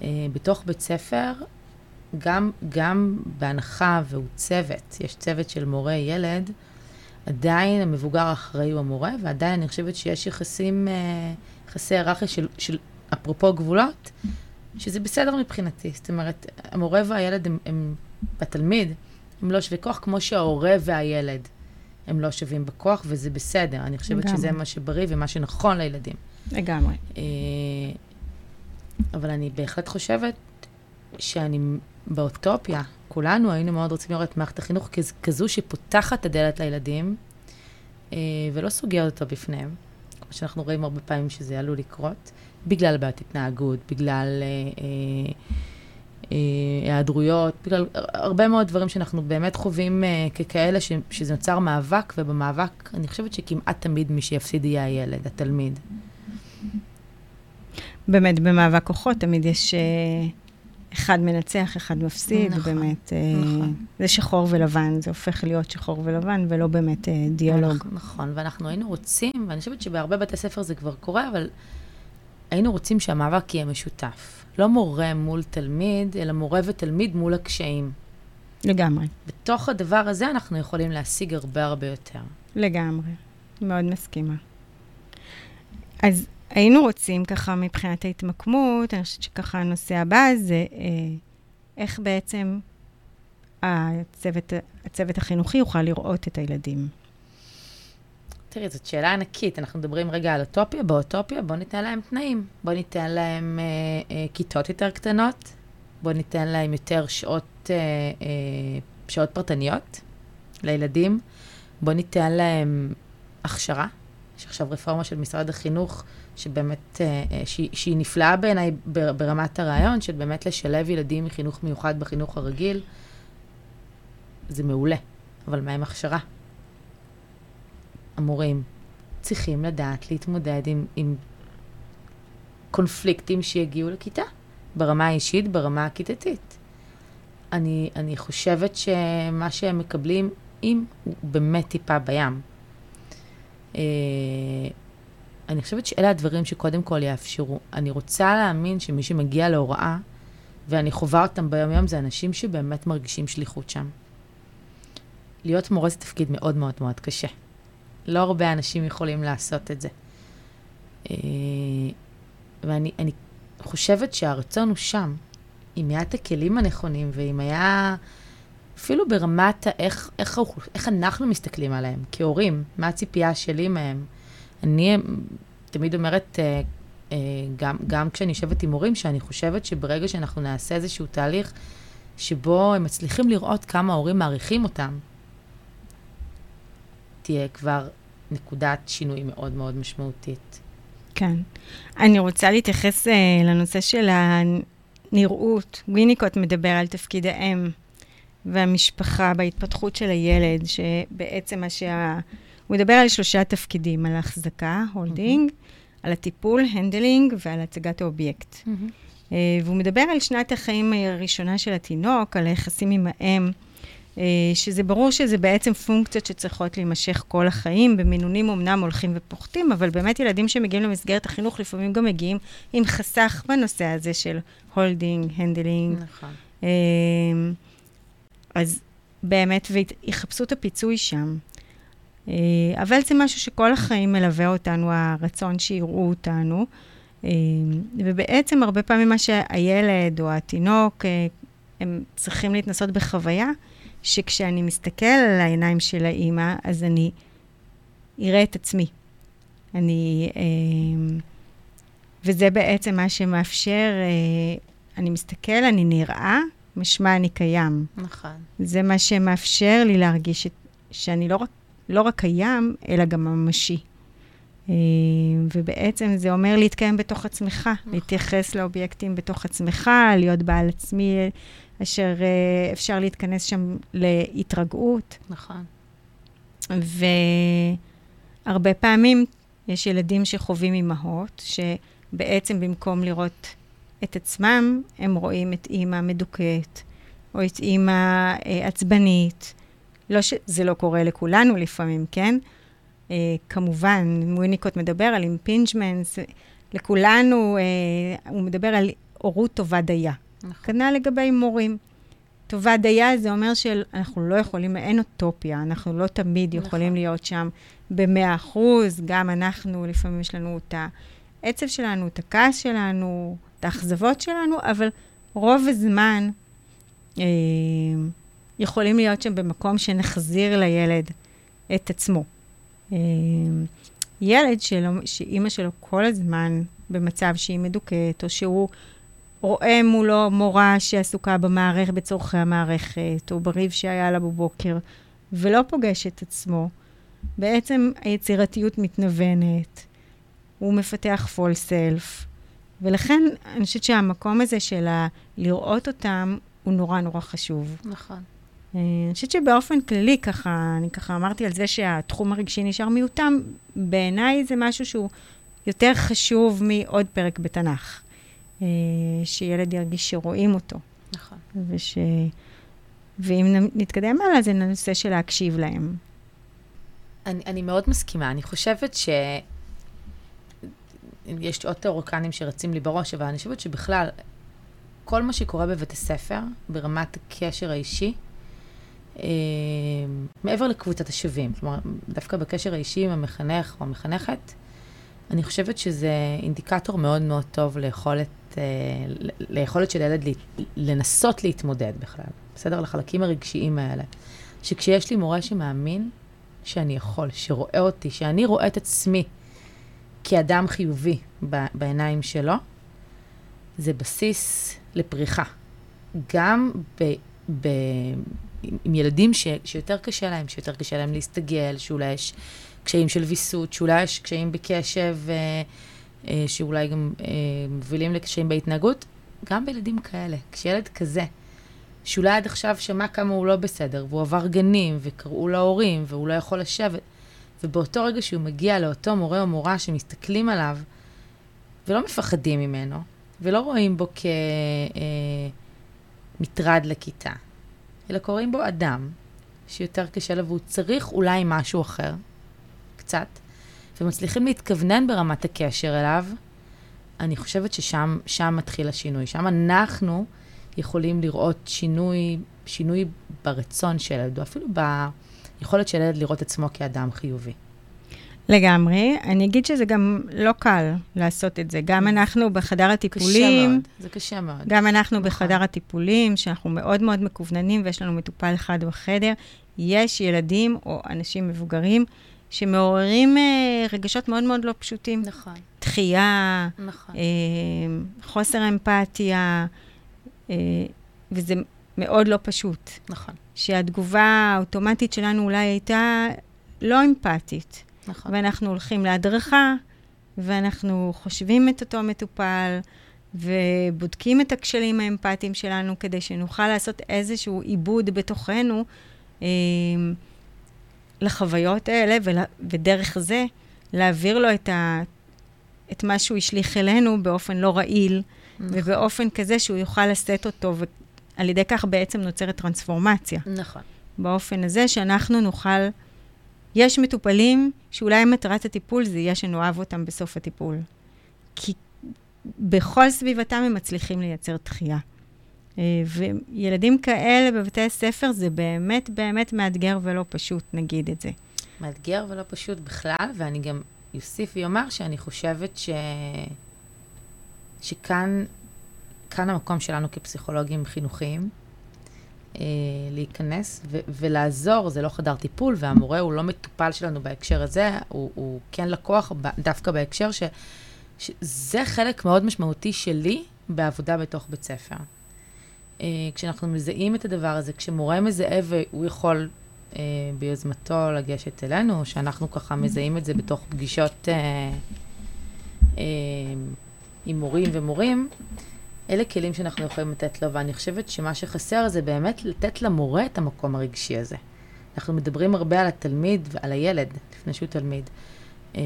Uh, בתוך בית ספר, גם, גם בהנחה והוא צוות, יש צוות של מורה-ילד, עדיין המבוגר האחראי הוא המורה, ועדיין אני חושבת שיש יחסים... Uh, יחסי היררכיה של, של, אפרופו גבולות, שזה בסדר מבחינתי. זאת אומרת, המורה והילד הם, הם, והתלמיד, הם לא שווי כוח כמו שההורה והילד הם לא שווים בכוח, וזה בסדר. אני חושבת לגמרי. שזה מה שבריא ומה שנכון לילדים. לגמרי. אה, אבל אני בהחלט חושבת שאני באוטופיה, כולנו היינו מאוד רוצים לראות את מערכת החינוך כזו שפותחת את הדלת לילדים, אה, ולא סוגרת אותו בפניהם. שאנחנו רואים הרבה פעמים שזה עלול לקרות, בגלל בעיית התנהגות, בגלל אה, אה, אה, היעדרויות, בגלל הרבה מאוד דברים שאנחנו באמת חווים אה, ככאלה, ש, שזה נוצר מאבק, ובמאבק אני חושבת שכמעט תמיד מי שיפסיד יהיה הילד, התלמיד. באמת, במאבק כוחות תמיד יש... אה... אחד מנצח, אחד מפסיד, נכון, באמת. אה, נכון. זה שחור ולבן, זה הופך להיות שחור ולבן, ולא באמת אה, דיאלוג. נכון, נכון, ואנחנו היינו רוצים, ואני חושבת שבהרבה בתי ספר זה כבר קורה, אבל היינו רוצים שהמאבק יהיה משותף. לא מורה מול תלמיד, אלא מורה ותלמיד מול הקשיים. לגמרי. בתוך הדבר הזה אנחנו יכולים להשיג הרבה הרבה יותר. לגמרי. מאוד מסכימה. אז היינו רוצים ככה מבחינת ההתמקמות, אני חושבת שככה הנושא הבא זה אה, איך בעצם הצוות, הצוות החינוכי יוכל לראות את הילדים. תראי, זאת שאלה ענקית. אנחנו מדברים רגע על אוטופיה. באוטופיה בואו ניתן להם תנאים. בואו ניתן להם אה, אה, כיתות יותר קטנות, בואו ניתן להם יותר שעות, אה, אה, שעות פרטניות לילדים, בואו ניתן להם הכשרה. יש עכשיו רפורמה של משרד החינוך שבאמת, אה, אה, שהיא, שהיא נפלאה בעיניי ברמת הרעיון, של באמת לשלב ילדים מחינוך מיוחד בחינוך הרגיל, זה מעולה. אבל מה עם הכשרה? המורים צריכים לדעת להתמודד עם, עם קונפליקטים שיגיעו לכיתה, ברמה האישית, ברמה הכיתתית. אני, אני חושבת שמה שהם מקבלים, אם הוא באמת טיפה בים. אני חושבת שאלה הדברים שקודם כל יאפשרו. אני רוצה להאמין שמי שמגיע להוראה, ואני חווה אותם ביום-יום, זה אנשים שבאמת מרגישים שליחות שם. להיות מורה זה תפקיד מאוד מאוד מאוד קשה. לא הרבה אנשים יכולים לעשות את זה. אה, ואני אני חושבת שהרצון הוא שם, אם היה את הכלים הנכונים, ואם היה אפילו ברמת איך, איך, איך אנחנו מסתכלים עליהם, כהורים, מה הציפייה שלי מהם. אני תמיד אומרת, אה, אה, גם, גם כשאני יושבת עם הורים, שאני חושבת שברגע שאנחנו נעשה איזשהו תהליך שבו הם מצליחים לראות כמה ההורים מעריכים אותם, תהיה כבר נקודת שינוי מאוד מאוד משמעותית. כן. אני רוצה להתייחס אה, לנושא של הנראות. ויניקוט מדבר על תפקיד האם והמשפחה בהתפתחות של הילד, שבעצם מה שה... הוא מדבר על שלושה תפקידים, על ההחזקה, holding, אהמ. על הטיפול, handling, ועל הצגת האובייקט. אהמ. אה, והוא מדבר על שנת החיים הראשונה של התינוק, על היחסים עם האם. אה, שזה ברור שזה בעצם פונקציות שצריכות להימשך כל החיים, במינונים אמנם הולכים ופוחתים, אבל באמת ילדים שמגיעים למסגרת החינוך לפעמים גם מגיעים עם חסך בנושא הזה של holding, handling. נכון. אה, אז באמת, ויחפשו את הפיצוי שם. אה, אבל זה משהו שכל החיים מלווה אותנו, הרצון שיראו אותנו. ובעצם הרבה פעמים מה שהילד או התינוק, הם צריכים להתנסות בחוויה, שכשאני מסתכל על העיניים של האימא, אז אני אראה את עצמי. אני... אה, וזה בעצם מה שמאפשר, אה, אני מסתכל, אני נראה, משמע אני קיים. נכון. זה מה שמאפשר לי להרגיש שאני לא רק, לא רק קיים, אלא גם ממשי. אה, ובעצם זה אומר להתקיים בתוך עצמך, נכון. להתייחס לאובייקטים בתוך עצמך, להיות בעל עצמי, אשר אה, אפשר להתכנס שם להתרגעות. נכון. והרבה פעמים יש ילדים שחווים אימהות, שבעצם במקום לראות את עצמם, הם רואים את אימא מדוכאת, או את אימא אה, עצבנית. לא שזה לא קורה לכולנו לפעמים, כן? אה, כמובן, ויניקוט מדבר על impingements, לכולנו, uh, הוא מדבר על הורות טובה דייה. נכון. כנ"ל לגבי מורים. טובה דייה זה אומר שאנחנו לא יכולים, אין אוטופיה, אנחנו לא תמיד נכון. יכולים להיות שם במאה אחוז, גם אנחנו, לפעמים יש לנו את העצב שלנו, את הכעס שלנו, את האכזבות שלנו, אבל רוב הזמן אה, יכולים להיות שם במקום שנחזיר לילד את עצמו. אה, ילד שלו, שאימא שלו כל הזמן במצב שהיא מדוכאת, או שהוא רואה מולו מורה שעסוקה במערכת, בצורכי המערכת, או בריב שהיה לה בבוקר, ולא פוגש את עצמו, בעצם היצירתיות מתנוונת, הוא מפתח פול סלף, ולכן אני חושבת שהמקום הזה של לראות אותם הוא נורא נורא חשוב. נכון. אה, אני חושבת שבאופן כללי, ככה, אני ככה אמרתי על זה שהתחום הרגשי נשאר מיעוטם, בעיניי זה משהו שהוא יותר חשוב מעוד פרק בתנ"ך. אה, שילד ירגיש שרואים אותו. נכון. וש... ואם נתקדם הלאה, זה נושא של להקשיב להם. אני, אני מאוד מסכימה. אני חושבת ש... יש עוד תיאורוקנים שרצים לי בראש, אבל אני חושבת שבכלל, כל מה שקורה בבית הספר, ברמת הקשר האישי, אה, מעבר לקבוצת השווים, כלומר, דווקא בקשר האישי עם המחנך או המחנכת, אני חושבת שזה אינדיקטור מאוד מאוד טוב ליכולת אה, ליכולת של ילד לנסות להתמודד בכלל, בסדר? לחלקים הרגשיים האלה. שכשיש לי מורה שמאמין שאני יכול, שרואה אותי, שאני רואה את עצמי כאדם חיובי בעיניים שלו, זה בסיס לפריחה. גם ב, ב, עם ילדים ש, שיותר קשה להם, שיותר קשה להם להסתגל, שאולי יש קשיים של ויסות, שאולי יש קשיים בקשב, אה, אה, שאולי גם אה, מובילים לקשיים בהתנהגות, גם בילדים כאלה. כשילד כזה, שאולי עד עכשיו שמע כמה הוא לא בסדר, והוא עבר גנים, וקראו להורים, והוא לא יכול לשבת, ובאותו רגע שהוא מגיע לאותו מורה או מורה שמסתכלים עליו, ולא מפחדים ממנו, ולא רואים בו כמטרד לכיתה, אלא קוראים בו אדם שיותר קשה לו והוא צריך אולי משהו אחר, קצת, ומצליחים להתכוונן ברמת הקשר אליו, אני חושבת ששם שם מתחיל השינוי. שם אנחנו יכולים לראות שינוי, שינוי ברצון של ילד, או אפילו ביכולת של ילד לראות עצמו כאדם חיובי. לגמרי. אני אגיד שזה גם לא קל לעשות את זה. גם אנחנו בחדר הטיפולים... קשה מאוד, זה קשה מאוד. גם אנחנו נכון. בחדר הטיפולים, שאנחנו מאוד מאוד מקווננים ויש לנו מטופל אחד בחדר, יש ילדים או אנשים מבוגרים שמעוררים אה, רגשות מאוד מאוד לא פשוטים. נכון, דחייה, נכון. אה, חוסר אמפתיה, אה, וזה מאוד לא פשוט. נכון, שהתגובה האוטומטית שלנו אולי הייתה לא אמפתית. נכון. ואנחנו הולכים להדרכה, ואנחנו חושבים את אותו מטופל, ובודקים את הכשלים האמפתיים שלנו כדי שנוכל לעשות איזשהו עיבוד בתוכנו אה, לחוויות האלה, ול, ודרך זה להעביר לו את, ה, את מה שהוא השליך אלינו באופן לא רעיל, נכון. ובאופן כזה שהוא יוכל לשאת אותו, ועל ידי כך בעצם נוצרת טרנספורמציה. נכון. באופן הזה שאנחנו נוכל... יש מטופלים שאולי מטרת הטיפול זה יהיה שנאהב אותם בסוף הטיפול. כי בכל סביבתם הם מצליחים לייצר דחייה. אה, וילדים כאלה בבתי הספר זה באמת באמת מאתגר ולא פשוט, נגיד את זה. מאתגר ולא פשוט בכלל, ואני גם אוסיף ואומר שאני חושבת ש... שכאן כאן המקום שלנו כפסיכולוגים חינוכיים, אה, להיכנס ו- ולעזור, זה לא חדר טיפול, והמורה הוא לא מטופל שלנו בהקשר הזה, הוא, הוא כן לקוח דווקא בהקשר ש... שזה חלק מאוד משמעותי שלי בעבודה בתוך בית ספר. אה, כשאנחנו מזהים את הדבר הזה, כשמורה מזהה והוא יכול אה, ביוזמתו לגשת אלינו, שאנחנו ככה מזהים את זה בתוך פגישות אה, אה, עם מורים ומורים, אלה כלים שאנחנו יכולים לתת לו, ואני חושבת שמה שחסר זה באמת לתת למורה את המקום הרגשי הזה. אנחנו מדברים הרבה על התלמיד ועל הילד, לפני שהוא תלמיד. אה,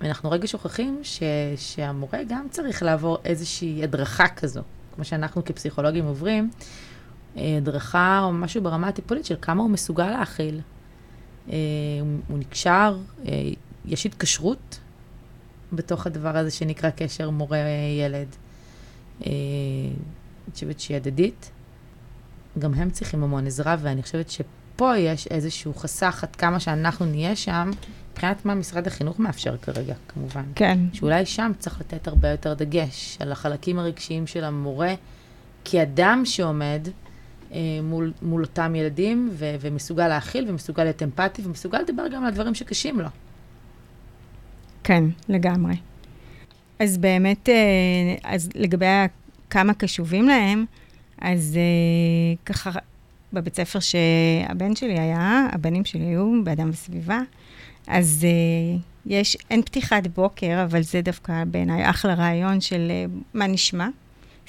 ואנחנו רגע שוכחים ש, שהמורה גם צריך לעבור איזושהי הדרכה כזו, כמו שאנחנו כפסיכולוגים עוברים, אה, הדרכה או משהו ברמה הטיפולית של כמה הוא מסוגל להכיל. אה, הוא נקשר, אה, יש התקשרות בתוך הדבר הזה שנקרא קשר מורה-ילד. אני חושבת שהיא הדדית. גם הם צריכים המון עזרה, ואני חושבת שפה יש איזשהו חסך עד כמה שאנחנו נהיה שם, מבחינת מה משרד החינוך מאפשר כרגע, כמובן. כן. שאולי שם צריך לתת הרבה יותר דגש על החלקים הרגשיים של המורה, כאדם שעומד אה, מול, מול אותם ילדים, ו- ומסוגל להכיל, ומסוגל להיות אמפתי, ומסוגל לדבר גם על הדברים שקשים לו. כן, לגמרי. אז באמת, אה, אז לגבי כמה קשובים להם, אז אה, ככה, בבית ספר שהבן שלי היה, הבנים שלי היו באדם וסביבה, אז אה, יש, אין פתיחת בוקר, אבל זה דווקא בעיניי אחלה רעיון של מה נשמע,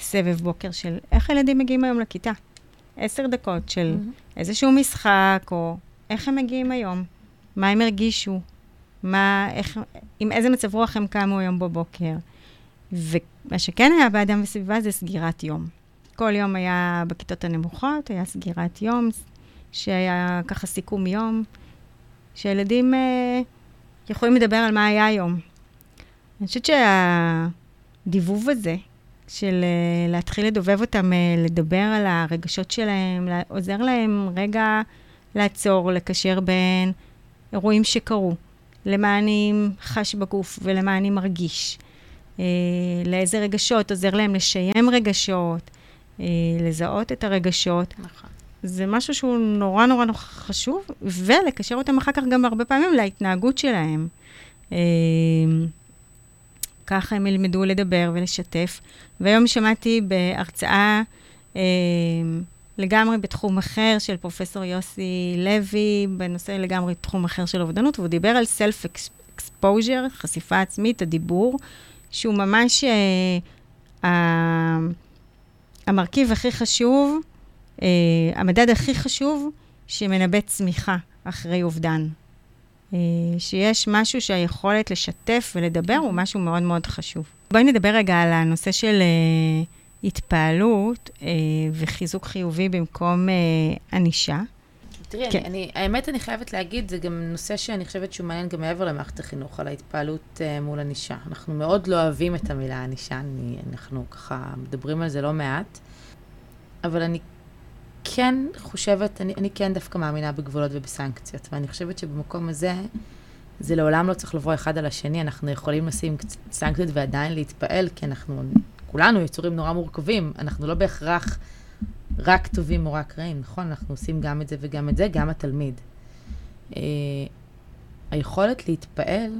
סבב בוקר של איך הילדים מגיעים היום לכיתה. עשר דקות של איזשהו משחק, או איך הם מגיעים היום, מה הם הרגישו, מה, איך, עם איזה מצב רוח הם קמו היום בבוקר. ומה שכן היה באדם וסביבה זה סגירת יום. כל יום היה בכיתות הנמוכות, היה סגירת יום, שהיה ככה סיכום יום, שילדים אה, יכולים לדבר על מה היה היום. אני חושבת שהדיבוב הזה, של אה, להתחיל לדובב אותם, אה, לדבר על הרגשות שלהם, לה- עוזר להם רגע לעצור, לקשר בין אירועים שקרו, למה אני חש בגוף ולמה אני מרגיש. אה, לאיזה רגשות, עוזר להם לשיים רגשות, אה, לזהות את הרגשות. נכון. זה משהו שהוא נורא נורא נורא חשוב, ולקשר אותם אחר כך גם הרבה פעמים להתנהגות שלהם. אה, ככה הם ילמדו לדבר ולשתף. והיום שמעתי בהרצאה אה, לגמרי בתחום אחר של פרופסור יוסי לוי, בנושא לגמרי תחום אחר של אובדנות, והוא דיבר על self-exposure, חשיפה עצמית, הדיבור, שהוא ממש אה, ה- המרכיב הכי חשוב, אה, המדד הכי חשוב שמנבא צמיחה אחרי אובדן. אה, שיש משהו שהיכולת לשתף ולדבר הוא משהו מאוד מאוד חשוב. בואי נדבר רגע על הנושא של אה, התפעלות אה, וחיזוק חיובי במקום אה, ענישה. תראי, כן. אני, אני, האמת, אני חייבת להגיד, זה גם נושא שאני חושבת שהוא מעניין גם מעבר למערכת החינוך, על ההתפעלות uh, מול ענישה. אנחנו מאוד לא אוהבים את המילה ענישה, אני, אנחנו ככה מדברים על זה לא מעט, אבל אני כן חושבת, אני, אני כן דווקא מאמינה בגבולות ובסנקציות, ואני חושבת שבמקום הזה, זה לעולם לא צריך לבוא אחד על השני, אנחנו יכולים לשים סנקציות ועדיין להתפעל, כי אנחנו, כולנו יצורים נורא מורכבים, אנחנו לא בהכרח רק טובים או רק רעים, נכון? אנחנו עושים גם את זה וגם את זה, גם התלמיד. אה, היכולת להתפעל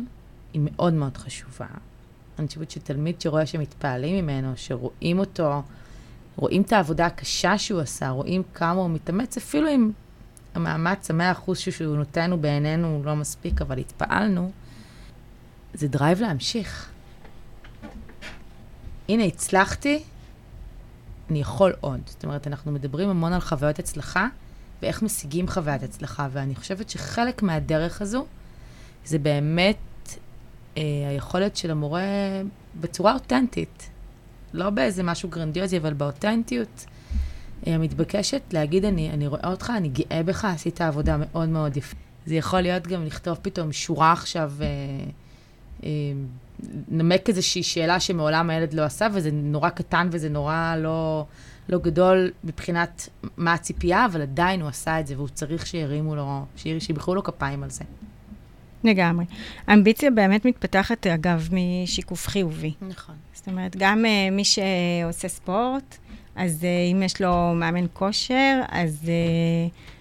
היא מאוד מאוד חשובה. אני חושבת שתלמיד שרואה שמתפעלים ממנו, שרואים אותו, רואים את העבודה הקשה שהוא עשה, רואים כמה הוא מתאמץ, אפילו אם המאמץ, המאה אחוז שהוא נותן הוא בעינינו לא מספיק, אבל התפעלנו, זה drive להמשיך. הנה, הצלחתי, אני יכול עוד. זאת אומרת, אנחנו מדברים המון על חוויות הצלחה, ואיך משיגים חוויית הצלחה, ואני חושבת שחלק מהדרך הזו, זה באמת אה, היכולת של המורה בצורה אותנטית, לא באיזה משהו גרנדיוזי, אבל באותנטיות אה, המתבקשת, להגיד, אני, אני רואה אותך, אני גאה בך, עשית עבודה מאוד מאוד יפה. זה יכול להיות גם לכתוב פתאום שורה עכשיו, אה, נמק איזושהי שאלה שמעולם הילד לא עשה, וזה נורא קטן וזה נורא לא, לא גדול מבחינת מה הציפייה, אבל עדיין הוא עשה את זה, והוא צריך שירימו לו, שימחאו לו כפיים על זה. לגמרי. אמביציה באמת מתפתחת, אגב, משיקוף חיובי. נכון. זאת אומרת, גם uh, מי שעושה ספורט, אז uh, אם יש לו מאמן כושר, אז... Uh,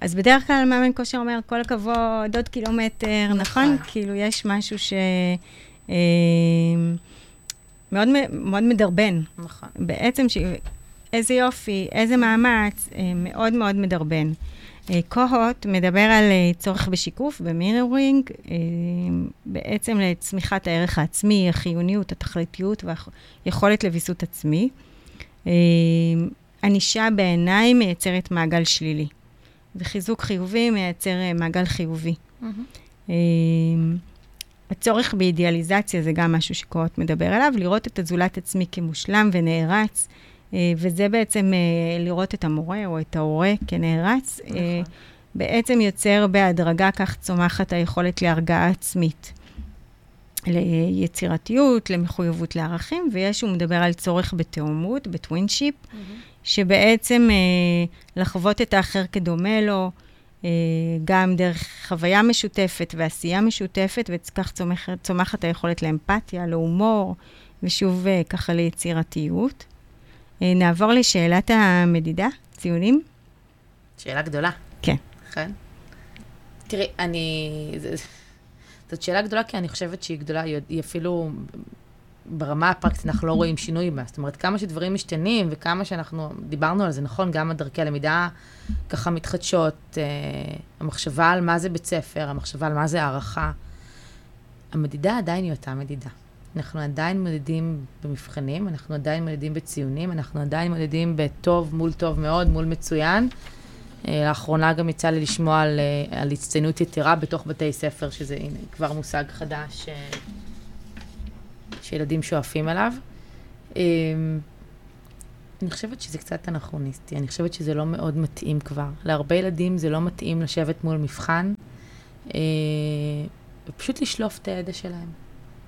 אז בדרך כלל מאמן כושר אומר, כל הכבוד, עוד קילומטר, נכון? נכון? כאילו, יש משהו ש... אה, מאוד, מאוד מדרבן. נכון. בעצם, ש... איזה יופי, איזה מאמץ, אה, מאוד מאוד מדרבן. אה, קוהוט מדבר על צורך בשיקוף, במירורינג, בעצם לצמיחת הערך העצמי, החיוניות, התכליתיות והיכולת לוויסות עצמי. ענישה בעיניי מייצרת מעגל שלילי, וחיזוק חיובי מייצר מעגל חיובי. Mm-hmm. הצורך באידיאליזציה זה גם משהו שקורות מדבר עליו, לראות את הזולת עצמי כמושלם ונערץ, אה, וזה בעצם אה, לראות את המורה או את ההורה כנערץ, אה, נכון. בעצם יוצר בהדרגה, כך צומחת היכולת להרגעה עצמית. ליצירתיות, למחויבות לערכים, ויש, הוא מדבר על צורך בתאומות, בטווינשיפ, mm-hmm. שבעצם לחוות את האחר כדומה לו, אה, גם דרך חוויה משותפת ועשייה משותפת, וכך צומחת, צומחת היכולת לאמפתיה, להומור, ושוב אה, ככה ליצירתיות. אה, נעבור לשאלת המדידה, ציונים. שאלה גדולה. כן. כן. תראי, אני... זאת שאלה גדולה, כי אני חושבת שהיא גדולה, היא אפילו ברמה הפרקטית אנחנו לא רואים שינוי בה. זאת אומרת, כמה שדברים משתנים וכמה שאנחנו, דיברנו על זה, נכון, גם הדרכי הלמידה ככה מתחדשות, אה, המחשבה על מה זה בית ספר, המחשבה על מה זה הערכה, המדידה עדיין היא אותה מדידה. אנחנו עדיין מודדים במבחנים, אנחנו עדיין מודדים בציונים, אנחנו עדיין מודדים בטוב מול טוב מאוד, מול מצוין. אה, לאחרונה גם יצא לי לשמוע על, אה, על הצטיינות יתרה בתוך בתי ספר, שזה הנה, כבר מושג חדש. אה, שילדים שואפים אליו. אמ, אני חושבת שזה קצת אנכרוניסטי, אני חושבת שזה לא מאוד מתאים כבר. להרבה ילדים זה לא מתאים לשבת מול מבחן, אה, ופשוט לשלוף את הידע שלהם.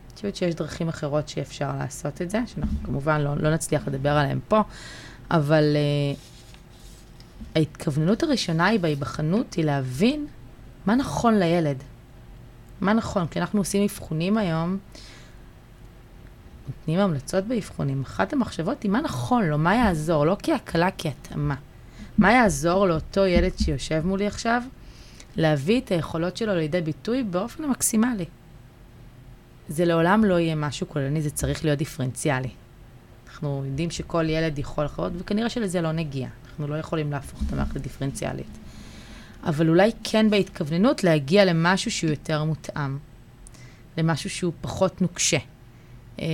אני חושבת שיש דרכים אחרות שאפשר לעשות את זה, שאנחנו כמובן לא, לא נצליח לדבר עליהן פה, אבל uh, ההתכווננות הראשונה היא בהיבחנות היא להבין מה נכון לילד. מה נכון, כי אנחנו עושים אבחונים היום, נותנים המלצות באבחונים, אחת המחשבות היא מה נכון לו, מה יעזור, לא כהקלה, כהתאמה. מה יעזור לאותו ילד שיושב מולי עכשיו להביא את היכולות שלו לידי ביטוי באופן המקסימלי. זה לעולם לא יהיה משהו כוללני, זה צריך להיות דיפרנציאלי. אנחנו יודעים שכל ילד יכול לחיות, וכנראה שלזה לא נגיע. אנחנו לא יכולים להפוך את המערכת לדיפרנציאלית. אבל אולי כן בהתכווננות להגיע למשהו שהוא יותר מותאם, למשהו שהוא פחות נוקשה. אה,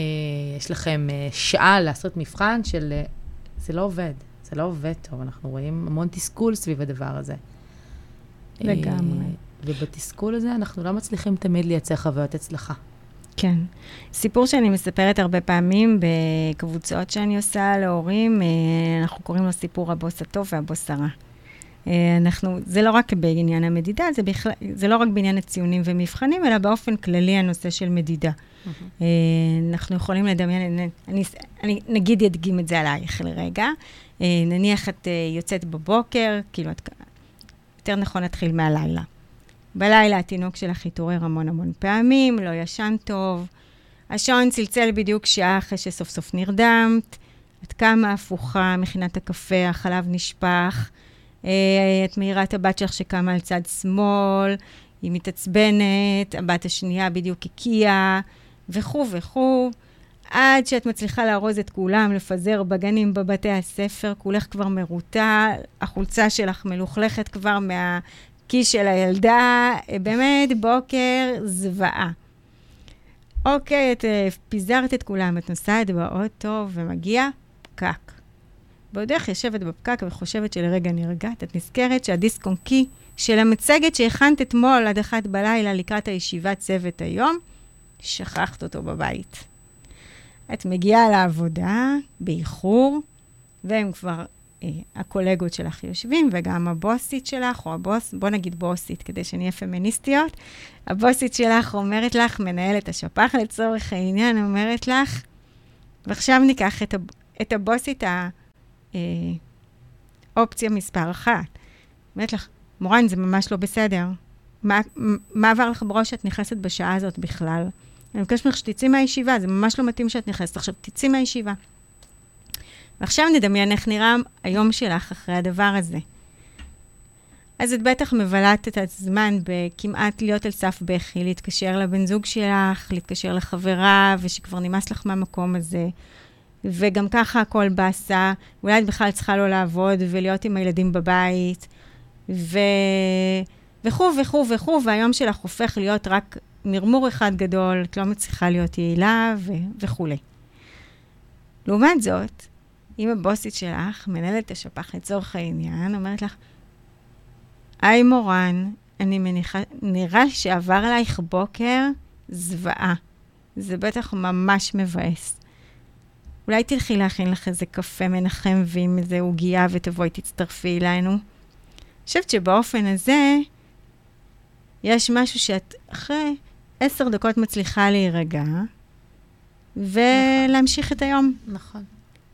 יש לכם אה, שעה לעשות מבחן של... אה, זה לא עובד, זה לא עובד טוב, אנחנו רואים המון תסכול סביב הדבר הזה. לגמרי. ובתסכול הזה אנחנו לא מצליחים תמיד לייצר חוויות הצלחה. כן. סיפור שאני מספרת הרבה פעמים בקבוצות שאני עושה להורים, אנחנו קוראים לו סיפור הבוס הטוב והבוס הרע. אה, אנחנו, זה לא רק בעניין המדידה, זה, בכלל, זה לא רק בעניין הציונים ומבחנים, אלא באופן כללי הנושא של מדידה. Mm-hmm. אנחנו יכולים לדמיין, אני, אני נגיד אדגים את זה עלייך לרגע. נניח את יוצאת בבוקר, כאילו, את, יותר נכון נתחיל מהלילה. בלילה התינוק שלך התעורר המון המון פעמים, לא ישן טוב. השעון צלצל בדיוק שעה אחרי שסוף סוף נרדמת. את קמה הפוכה, מכינה את הקפה, החלב נשפך. אה, את מעירה את הבת שלך שקמה על צד שמאל, היא מתעצבנת, הבת השנייה בדיוק הקיאה, וכו' וכו'. עד שאת מצליחה לארוז את כולם, לפזר בגנים, בבתי הספר, כולך כבר מרוטה, החולצה שלך מלוכלכת כבר מה, כיס של הילדה, באמת בוקר זוועה. אוקיי, את uh, פיזרת את כולם, את נוסעת באוטו ומגיע פקק. בעודך יושבת בפקק וחושבת שלרגע נרגעת, את נזכרת שהדיסק און קי של המצגת שהכנת אתמול עד אחת בלילה לקראת הישיבת צוות היום, שכחת אותו בבית. את מגיעה לעבודה באיחור, והם כבר אה, הקולגות שלך יושבים, וגם הבוסית שלך, או הבוס, בוא נגיד בוסית, כדי שנהיה פמיניסטיות, הבוסית שלך אומרת לך, מנהלת השפ"ח לצורך העניין, אומרת לך, ועכשיו ניקח את, הב, את הבוסית האופציה אה, מספר אחת. אומרת לך, מורן, זה ממש לא בסדר. מה, מה עבר לך בראש שאת נכנסת בשעה הזאת בכלל? אני מבקשת ממך שתצאי מהישיבה, זה ממש לא מתאים שאת נכנסת. עכשיו, תצאי מהישיבה. ועכשיו נדמיין איך נראה היום שלך אחרי הדבר הזה. אז את בטח מבלעת את הזמן בכמעט להיות על סף בכי, להתקשר לבן זוג שלך, להתקשר לחברה, ושכבר נמאס לך מהמקום הזה. וגם ככה הכל באסה, אולי את בכלל צריכה לא לעבוד ולהיות עם הילדים בבית, ו... וכו' וכו' וכו', והיום שלך הופך להיות רק מרמור אחד גדול, את לא מצליחה להיות יעילה ו... וכולי. לעומת זאת, אם הבוסית שלך, מנהלת השפ"ח לצורך העניין, אומרת לך, היי מורן, אני מניחה, נראה שעבר עלייך בוקר זוועה. זה בטח ממש מבאס. אולי תלכי להכין לך איזה קפה מנחם ועם איזה עוגייה ותבואי תצטרפי אלינו. אני חושבת שבאופן הזה, יש משהו שאת אחרי עשר דקות מצליחה להירגע, ולהמשיך את היום. נכון.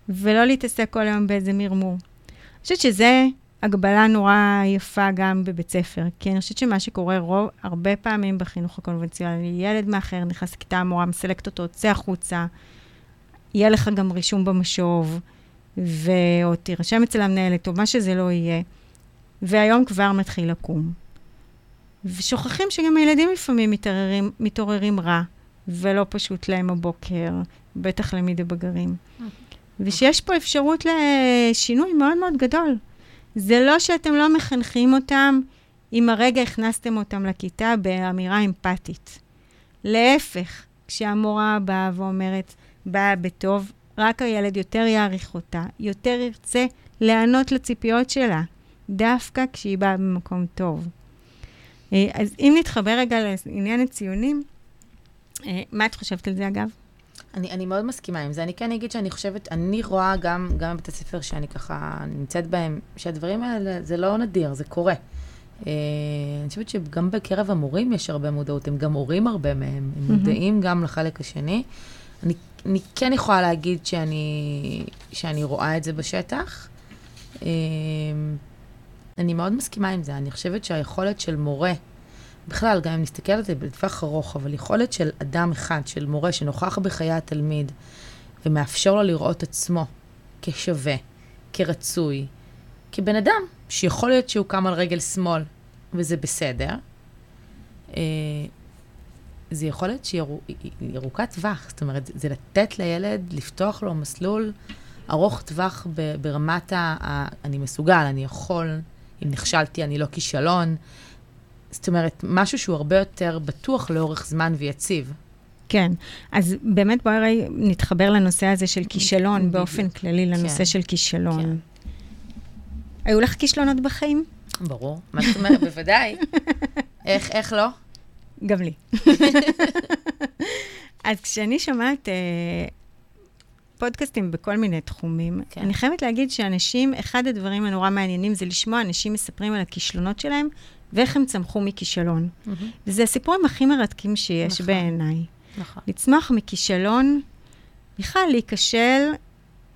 ולא להתעסק כל היום באיזה מרמור. אני חושבת שזה הגבלה נורא יפה גם בבית ספר, כי אני חושבת שמה שקורה רוב, הרבה פעמים בחינוך הקונבנציונלי, ילד מאחר נכנס לכיתה, המורה מסלקת אותו, צא החוצה, יהיה לך גם רישום במשוב, ו... או תירשם אצל המנהלת, או מה שזה לא יהיה, והיום כבר מתחיל לקום. ושוכחים שגם הילדים לפעמים מתעוררים, מתעוררים רע, ולא פשוט להם הבוקר, בטח למידי בגרים. ושיש פה אפשרות לשינוי מאוד מאוד גדול. זה לא שאתם לא מחנכים אותם אם הרגע הכנסתם אותם לכיתה באמירה אמפתית. להפך, כשהמורה באה ואומרת, באה בטוב, רק הילד יותר יעריך אותה, יותר ירצה להיענות לציפיות שלה, דווקא כשהיא באה במקום טוב. אה, אז אם נתחבר רגע לעניין הציונים, אה, מה את חושבת על זה, אגב? אני, אני מאוד מסכימה עם זה. אני כן אגיד שאני חושבת, אני רואה גם, גם בבית הספר שאני ככה נמצאת בהם, שהדברים האלה, זה לא נדיר, זה קורה. Uh, אני חושבת שגם בקרב המורים יש הרבה מודעות, הם גם הורים הרבה מהם, הם. מודעים גם לחלק השני. אני, אני כן יכולה להגיד שאני, שאני רואה את זה בשטח. Uh, אני מאוד מסכימה עם זה, אני חושבת שהיכולת של מורה, בכלל, גם אם נסתכל על זה בטווח ארוך, אבל יכולת של אדם אחד, של מורה שנוכח בחיי התלמיד, ומאפשר לו לראות עצמו כשווה, כרצוי, כבן אדם, שיכול להיות שהוא קם על רגל שמאל, וזה בסדר, אה, זה יכולת שהיא ירוקת טווח. זאת אומרת, זה לתת לילד, לפתוח לו מסלול ארוך טווח ברמת ה... אני מסוגל, אני יכול, אם נכשלתי, אני לא כישלון. זאת אומרת, משהו שהוא הרבה יותר בטוח לאורך זמן ויציב. כן, אז באמת בואי נתחבר לנושא הזה של כישלון, באופן כללי לנושא כן. של כישלון. כן. היו לך כישלונות בחיים? ברור, מה זאת אומרת? בוודאי. איך, איך לא? גם לי. אז כשאני שומעת אה, פודקאסטים בכל מיני תחומים, כן. אני חייבת להגיד שאנשים, אחד הדברים הנורא מעניינים זה לשמוע אנשים מספרים על הכישלונות שלהם ואיך הם צמחו מכישלון. וזה הסיפורים הכי מרתקים שיש נכון. בעיניי. נכון. לצמוח מכישלון, בכלל להיכשל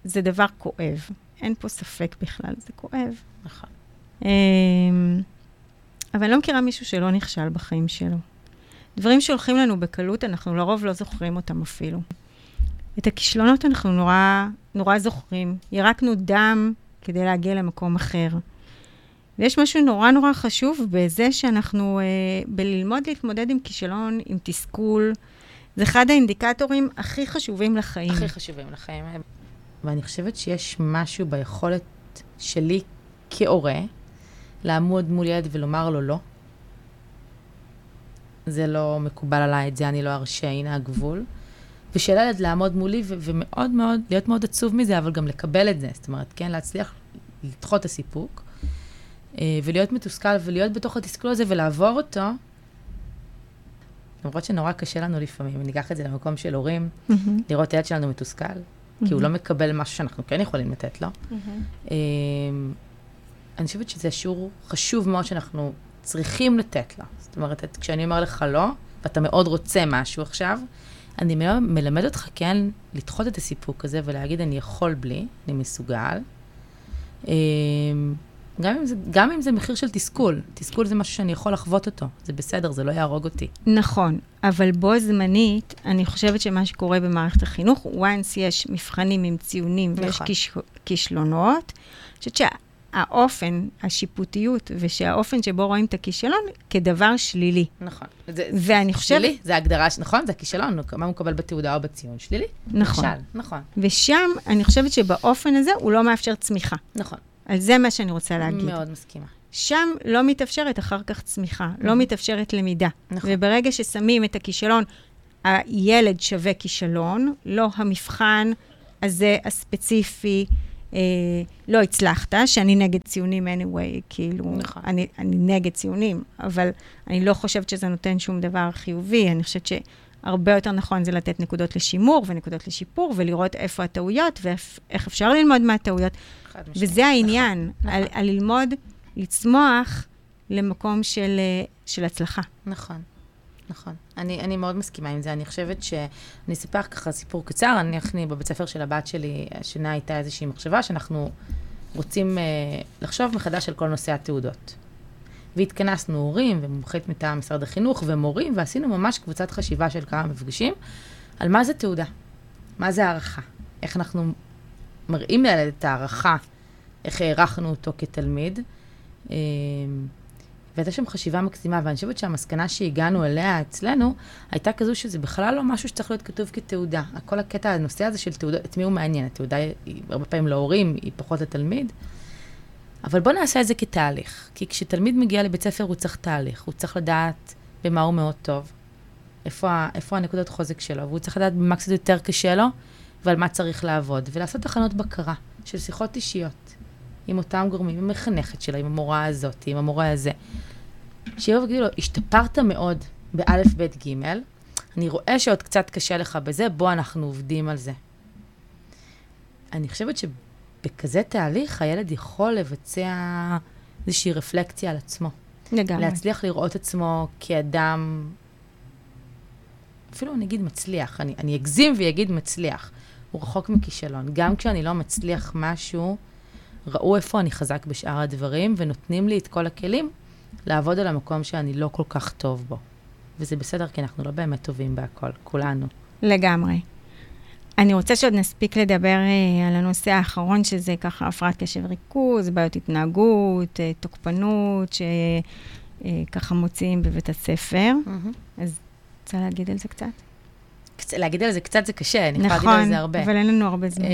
זה דבר כואב. אין פה ספק בכלל, זה כואב. נכון. אמ, אבל אני לא מכירה מישהו שלא נכשל בחיים שלו. דברים שהולכים לנו בקלות, אנחנו לרוב לא זוכרים אותם אפילו. את הכישלונות אנחנו נורא, נורא זוכרים. ירקנו דם כדי להגיע למקום אחר. ויש משהו נורא נורא חשוב בזה שאנחנו, אה, בללמוד להתמודד עם כישלון, עם תסכול, זה אחד האינדיקטורים הכי חשובים לחיים. הכי חשובים לחיים. ואני חושבת שיש משהו ביכולת שלי כהורה לעמוד מול ילד ולומר לו לא. זה לא מקובל עליי, את זה אני לא ארשה, הנה הגבול. ושל ילד לעמוד מולי ו- ומאוד מאוד, להיות מאוד עצוב מזה, אבל גם לקבל את זה. זאת אומרת, כן, להצליח לדחות את הסיפוק, אה, ולהיות מתוסכל ולהיות בתוך התסכול הזה ולעבור אותו. למרות שנורא קשה לנו לפעמים, אם ניקח את זה למקום של הורים, מהמם, לראות את הילד שלנו מתוסכל, כי הוא לא מקבל משהו שאנחנו כן יכולים לתת לו. אמ, אני חושבת שזה שיעור חשוב מאוד שאנחנו צריכים לתת לו. זאת אומרת, את- כשאני אומר לך לא, ואתה מאוד רוצה משהו עכשיו, אני מלמד- אותך כן לדחות את הסיפוק הזה ולהגיד, אני יכול בלי, אני מסוגל. אמ, גם אם, זה, גם אם זה מחיר של תסכול. תסכול זה משהו שאני יכול לחוות אותו. זה בסדר, זה לא יהרוג אותי. נכון, אבל בו זמנית, אני חושבת שמה שקורה במערכת החינוך, once יש מבחנים עם ציונים ויש נכון. כיש, כישלונות, אני חושבת שהאופן, השיפוטיות, ושהאופן שבו רואים את הכישלון כדבר שלילי. נכון. זה, ואני חושבת... שלילי, זה הגדרה, נכון? זה הכישלון, מה הוא מקבל בתעודה או בציון? שלילי. נכון. נכשל, נכון. ושם, אני חושבת שבאופן הזה הוא לא מאפשר צמיחה. נכון. על זה מה שאני רוצה להגיד. מאוד מסכימה. שם לא מתאפשרת אחר כך צמיחה, לא מתאפשרת למידה. נכון. וברגע ששמים את הכישלון, הילד שווה כישלון, לא המבחן הזה הספציפי, אה, לא הצלחת, שאני נגד ציונים anyway, כאילו, נכון. אני, אני נגד ציונים, אבל אני לא חושבת שזה נותן שום דבר חיובי, אני חושבת שהרבה יותר נכון זה לתת נקודות לשימור ונקודות לשיפור, ולראות איפה הטעויות ואיך אפשר ללמוד מהטעויות. וזה העניין, נכון. על, על ללמוד לצמוח למקום של, אה, של הצלחה. נכון, נכון. אני, אני מאוד מסכימה עם זה. אני חושבת ש... אני אספר ככה סיפור קצר. אני, אני בבית ספר של הבת שלי, השנה הייתה איזושהי מחשבה שאנחנו רוצים אה, לחשוב מחדש על כל נושא התעודות. והתכנסנו הורים ומומחית מטעם משרד החינוך ומורים, ועשינו ממש קבוצת חשיבה של כמה מפגשים על מה זה תעודה, מה זה הערכה, איך אנחנו מראים לילד את הערכה, איך הערכנו אותו כתלמיד. אה, והייתה שם חשיבה מקסימה, ואני חושבת שהמסקנה שהגענו אליה אצלנו, הייתה כזו שזה בכלל לא משהו שצריך להיות כתוב כתעודה. כל הקטע, הנושא הזה של תעודה, את מי הוא מעניין? התעודה היא הרבה פעמים להורים, היא פחות לתלמיד. אבל בואו נעשה את זה כתהליך. כי כשתלמיד מגיע לבית ספר, הוא צריך תהליך. הוא צריך לדעת במה הוא מאוד טוב, איפה, איפה הנקודות חוזק שלו, והוא צריך לדעת במה קצת יותר קשה לו, ועל מה צריך לעבוד. ולעשות תחנות בקרה של שיחות אישיות עם אותם גורמים, עם המחנכת שלו, עם המורה הזאת, עם המורה הזה. שיבואו ויגידו לו, השתפרת מאוד באלף, בית, גימל, אני רואה שעוד קצת קשה לך בזה, בוא אנחנו עובדים על זה. אני חושבת שבכזה תהליך הילד יכול לבצע איזושהי רפלקציה על עצמו. לגמרי. להצליח לראות עצמו כאדם, אפילו אני אגיד מצליח, אני, אני אגזים ואגיד מצליח. הוא רחוק מכישלון. גם כשאני לא מצליח משהו, ראו איפה אני חזק בשאר הדברים, ונותנים לי את כל הכלים לעבוד על המקום שאני לא כל כך טוב בו. וזה בסדר, כי אנחנו לא באמת טובים בהכל, כולנו. לגמרי. אני רוצה שעוד נספיק לדבר אה, על הנושא האחרון, שזה ככה הפרעת קשב וריכוז, בעיות התנהגות, אה, תוקפנות, שככה מוציאים בבית הספר. אז רוצה להגיד על זה קצת? קצ- להגיד על זה קצת זה קשה, אני יכולה להגיד על נכון, זה הרבה. אבל אין לנו הרבה זמן.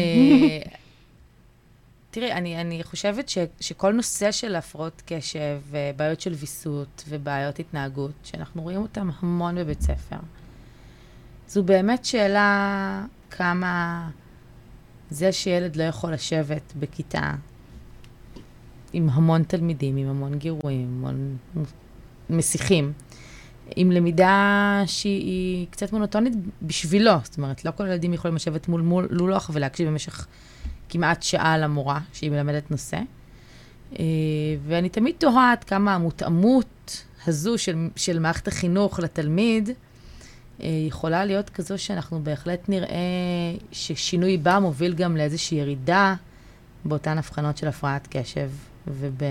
תראי, אני, אני חושבת ש, שכל נושא של הפרעות קשב, ובעיות של ויסות ובעיות התנהגות, שאנחנו רואים אותם המון בבית ספר, זו באמת שאלה כמה זה שילד לא יכול לשבת בכיתה עם המון תלמידים, עם המון גירויים, המון מסיחים. עם למידה שהיא קצת מונוטונית בשבילו, זאת אומרת, לא כל הילדים יכולים לשבת מול, מול לולוח ולהקשיב במשך כמעט שעה למורה שהיא מלמדת נושא. אה, ואני תמיד תוהה עד כמה המותאמות הזו של, של מערכת החינוך לתלמיד אה, יכולה להיות כזו שאנחנו בהחלט נראה ששינוי בה מוביל גם לאיזושהי ירידה באותן הבחנות של הפרעת קשב וב...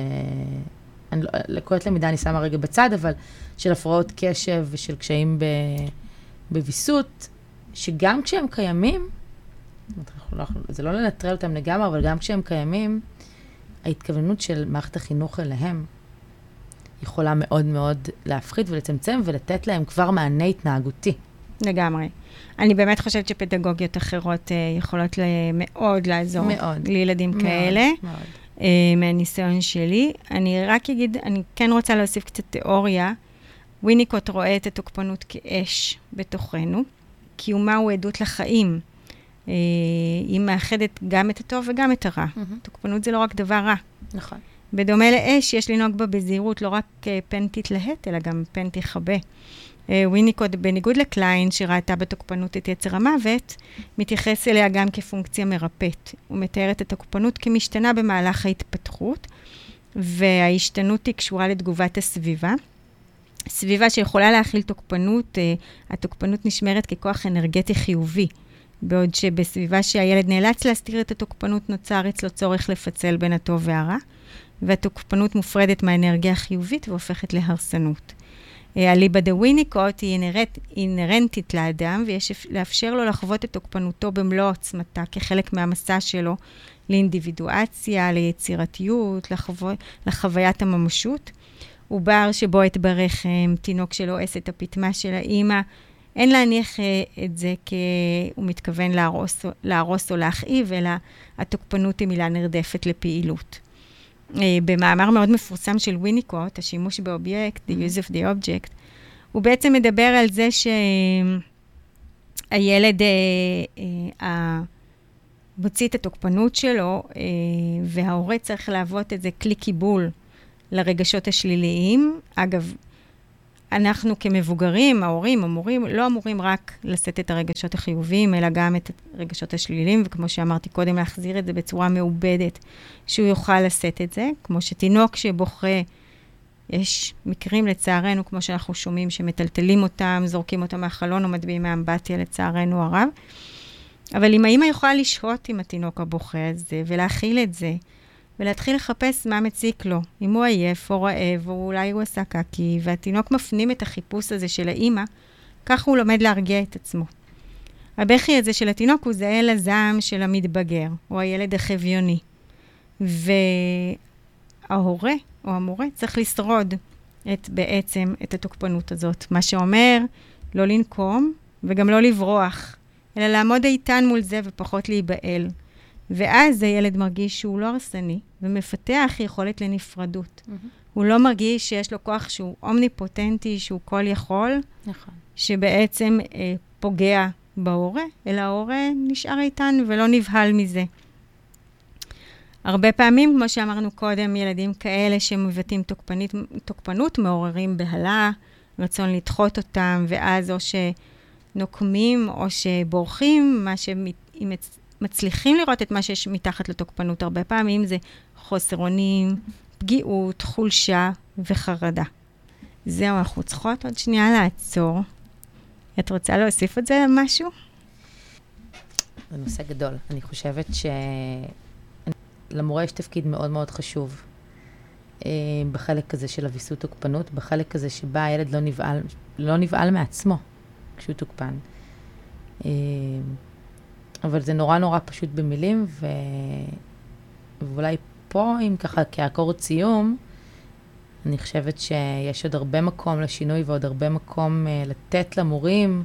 אני לא, לקויות למידה אני שמה רגע בצד, אבל של הפרעות קשב ושל קשיים ב, בוויסות, שגם כשהם קיימים, לא, זה לא לנטרל אותם לגמרי, אבל גם כשהם קיימים, ההתכוונות של מערכת החינוך אליהם יכולה מאוד מאוד להפחית ולצמצם ולתת להם כבר מענה התנהגותי. לגמרי. אני באמת חושבת שפדגוגיות אחרות uh, יכולות מאוד לעזור מאוד. לילדים מאוד, כאלה. מאוד. uh, מהניסיון שלי. אני רק אגיד, אני כן רוצה להוסיף קצת תיאוריה. ויניקוט רואה את התוקפנות כאש בתוכנו. קיומה הוא עדות לחיים. Uh, היא מאחדת גם את הטוב וגם את הרע. Mm-hmm. תוקפנות זה לא רק דבר רע. נכון. בדומה לאש, יש לנהוג בה בזהירות, לא רק uh, פן תתלהט, אלא גם פן תכבה. אה, וויניקוד, בניגוד לקליין, שראתה בתוקפנות את יצר המוות, מתייחס אליה גם כפונקציה מרפאת. הוא מתאר את התוקפנות כמשתנה במהלך ההתפתחות, וההשתנות היא קשורה לתגובת הסביבה. סביבה שיכולה להכיל תוקפנות, אה, התוקפנות נשמרת ככוח אנרגטי חיובי, בעוד שבסביבה שהילד נאלץ להסתיר את התוקפנות, נוצר אצלו צורך לפצל בין הטוב והרע, והתוקפנות מופרדת מהאנרגיה החיובית והופכת להרסנות. אליבא דה וויניקוט היא אינרנט, אינרנטית לאדם, ויש לאפשר לו לחוות את תוקפנותו במלוא עוצמתה כחלק מהמסע שלו לאינדיבידואציה, ליצירתיות, לחו... לחוויית הממשות. עובר שבועט ברחם, תינוק שלועס את הפטמה של האימא, אין להניח uh, את זה כי הוא מתכוון להרוס, להרוס או להכאיב, אלא התוקפנות היא מילה נרדפת לפעילות. אה, במאמר מאוד מפורסם של וויניקוט, השימוש באובייקט, the use of the object, הוא בעצם מדבר על זה שהילד אה, אה, מוציא את התוקפנות שלו, אה, וההורה צריך להוות איזה כלי קיבול לרגשות השליליים. אגב, אנחנו כמבוגרים, ההורים, המורים, לא אמורים רק לשאת את הרגשות החיוביים, אלא גם את הרגשות השליליים, וכמו שאמרתי קודם, להחזיר את זה בצורה מעובדת, שהוא יוכל לשאת את זה, כמו שתינוק שבוכה, יש מקרים לצערנו, כמו שאנחנו שומעים, שמטלטלים אותם, זורקים אותם מהחלון או מטביעים מאמבטיה, לצערנו הרב. אבל אם האמא יכולה לשהות עם התינוק הבוכה הזה ולהכיל את זה, ולהתחיל לחפש מה מציק לו. אם הוא עייף או רעב, או אולי הוא עשה קקי, והתינוק מפנים את החיפוש הזה של האימא, ככה הוא לומד להרגיע את עצמו. הבכי הזה של התינוק הוא זהה לזעם של המתבגר, או הילד החביוני. וההורה או המורה צריך לשרוד את, בעצם את התוקפנות הזאת. מה שאומר לא לנקום וגם לא לברוח, אלא לעמוד איתן מול זה ופחות להיבהל. ואז הילד מרגיש שהוא לא הרסני, ומפתח יכולת לנפרדות. Mm-hmm. הוא לא מרגיש שיש לו כוח שהוא אומניפוטנטי, שהוא כל יכול, נכון. שבעצם אה, פוגע בהורה, אלא ההורה נשאר איתן ולא נבהל מזה. הרבה פעמים, כמו שאמרנו קודם, ילדים כאלה שמבטאים תוקפנות מעוררים בהלה, רצון לדחות אותם, ואז או שנוקמים או שבורחים, מה מצליחים לראות את מה שיש מתחת לתוקפנות. הרבה פעמים זה חוסר אונים, פגיעות, חולשה וחרדה. זהו, אנחנו צריכות עוד שנייה לעצור. את רוצה להוסיף את זה משהו? זה נושא גדול. אני חושבת שלמורה יש תפקיד מאוד מאוד חשוב אה, בחלק הזה של הוויסות תוקפנות, בחלק הזה שבה הילד לא נבהל, לא נבהל מעצמו כשהוא תוקפן. אבל זה נורא נורא פשוט במילים, ו... ואולי פה, אם ככה כאקורד סיום, אני חושבת שיש עוד הרבה מקום לשינוי ועוד הרבה מקום uh, לתת למורים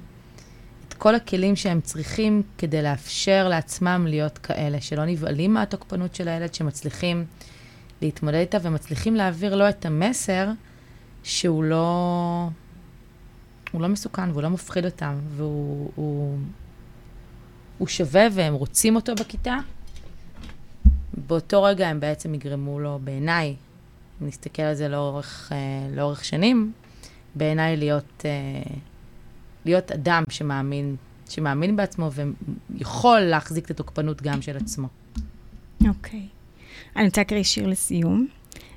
את כל הכלים שהם צריכים כדי לאפשר לעצמם להיות כאלה, שלא נבהלים מהתוקפנות של הילד, שמצליחים להתמודד איתה ומצליחים להעביר לו את המסר שהוא לא, לא מסוכן והוא לא מפחיד אותם, והוא הוא, הוא שווה והם רוצים אותו בכיתה, באותו רגע הם בעצם יגרמו לו, בעיניי, אם נסתכל על זה לאורך, אה, לאורך שנים, בעיניי להיות, אה, להיות אדם שמאמין, שמאמין בעצמו ויכול להחזיק את התוקפנות גם של עצמו. אוקיי. אני רוצה להקריא שיר לסיום.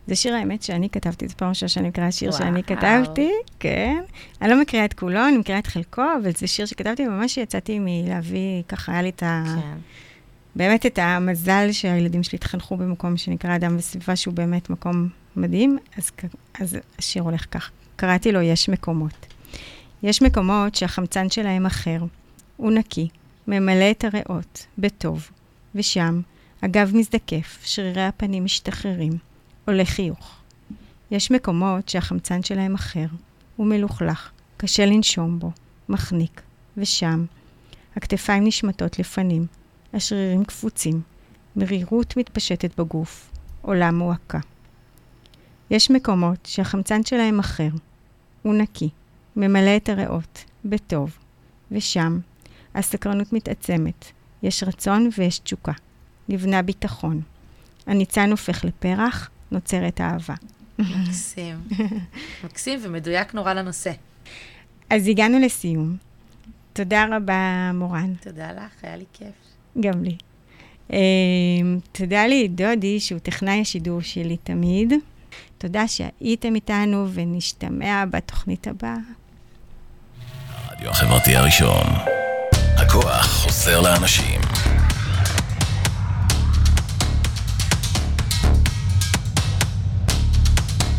זה שיר האמת שאני כתבתי, זו פעם ראשונה שאני מקריאה שיר וואו. שאני כתבתי, כן. אני לא מקריאה את כולו, אני מקריאה את חלקו, אבל זה שיר שכתבתי, ממש יצאתי מלהביא, ככה היה לי את ה... כן. באמת את המזל שהילדים שלי התחנכו במקום שנקרא אדם וסביבה, שהוא באמת מקום מדהים, אז, אז השיר הולך כך. קראתי לו יש מקומות. יש מקומות שהחמצן שלהם אחר, הוא נקי, ממלא את הריאות, בטוב, ושם, הגב מזדקף, שרירי הפנים משתחררים, עולה חיוך. יש מקומות שהחמצן שלהם אחר, הוא מלוכלך, קשה לנשום בו, מחניק, ושם, הכתפיים נשמטות לפנים, השרירים קפוצים, מרירות מתפשטת בגוף, עולה מועקה. יש מקומות שהחמצן שלהם אחר, הוא נקי, ממלא את הריאות, בטוב, ושם הסקרנות מתעצמת, יש רצון ויש תשוקה, נבנה ביטחון. הניצן הופך לפרח, נוצרת אהבה. מקסים. מקסים ומדויק נורא לנושא. אז הגענו לסיום. תודה רבה, מורן. תודה לך, היה לי כיף. גם לי. Uh, תודה לי, דודי, שהוא טכנאי השידור שלי תמיד. תודה שהייתם איתנו, ונשתמע בתוכנית הבאה. הרדיו החברתי הראשון. הכוח חוזר לאנשים.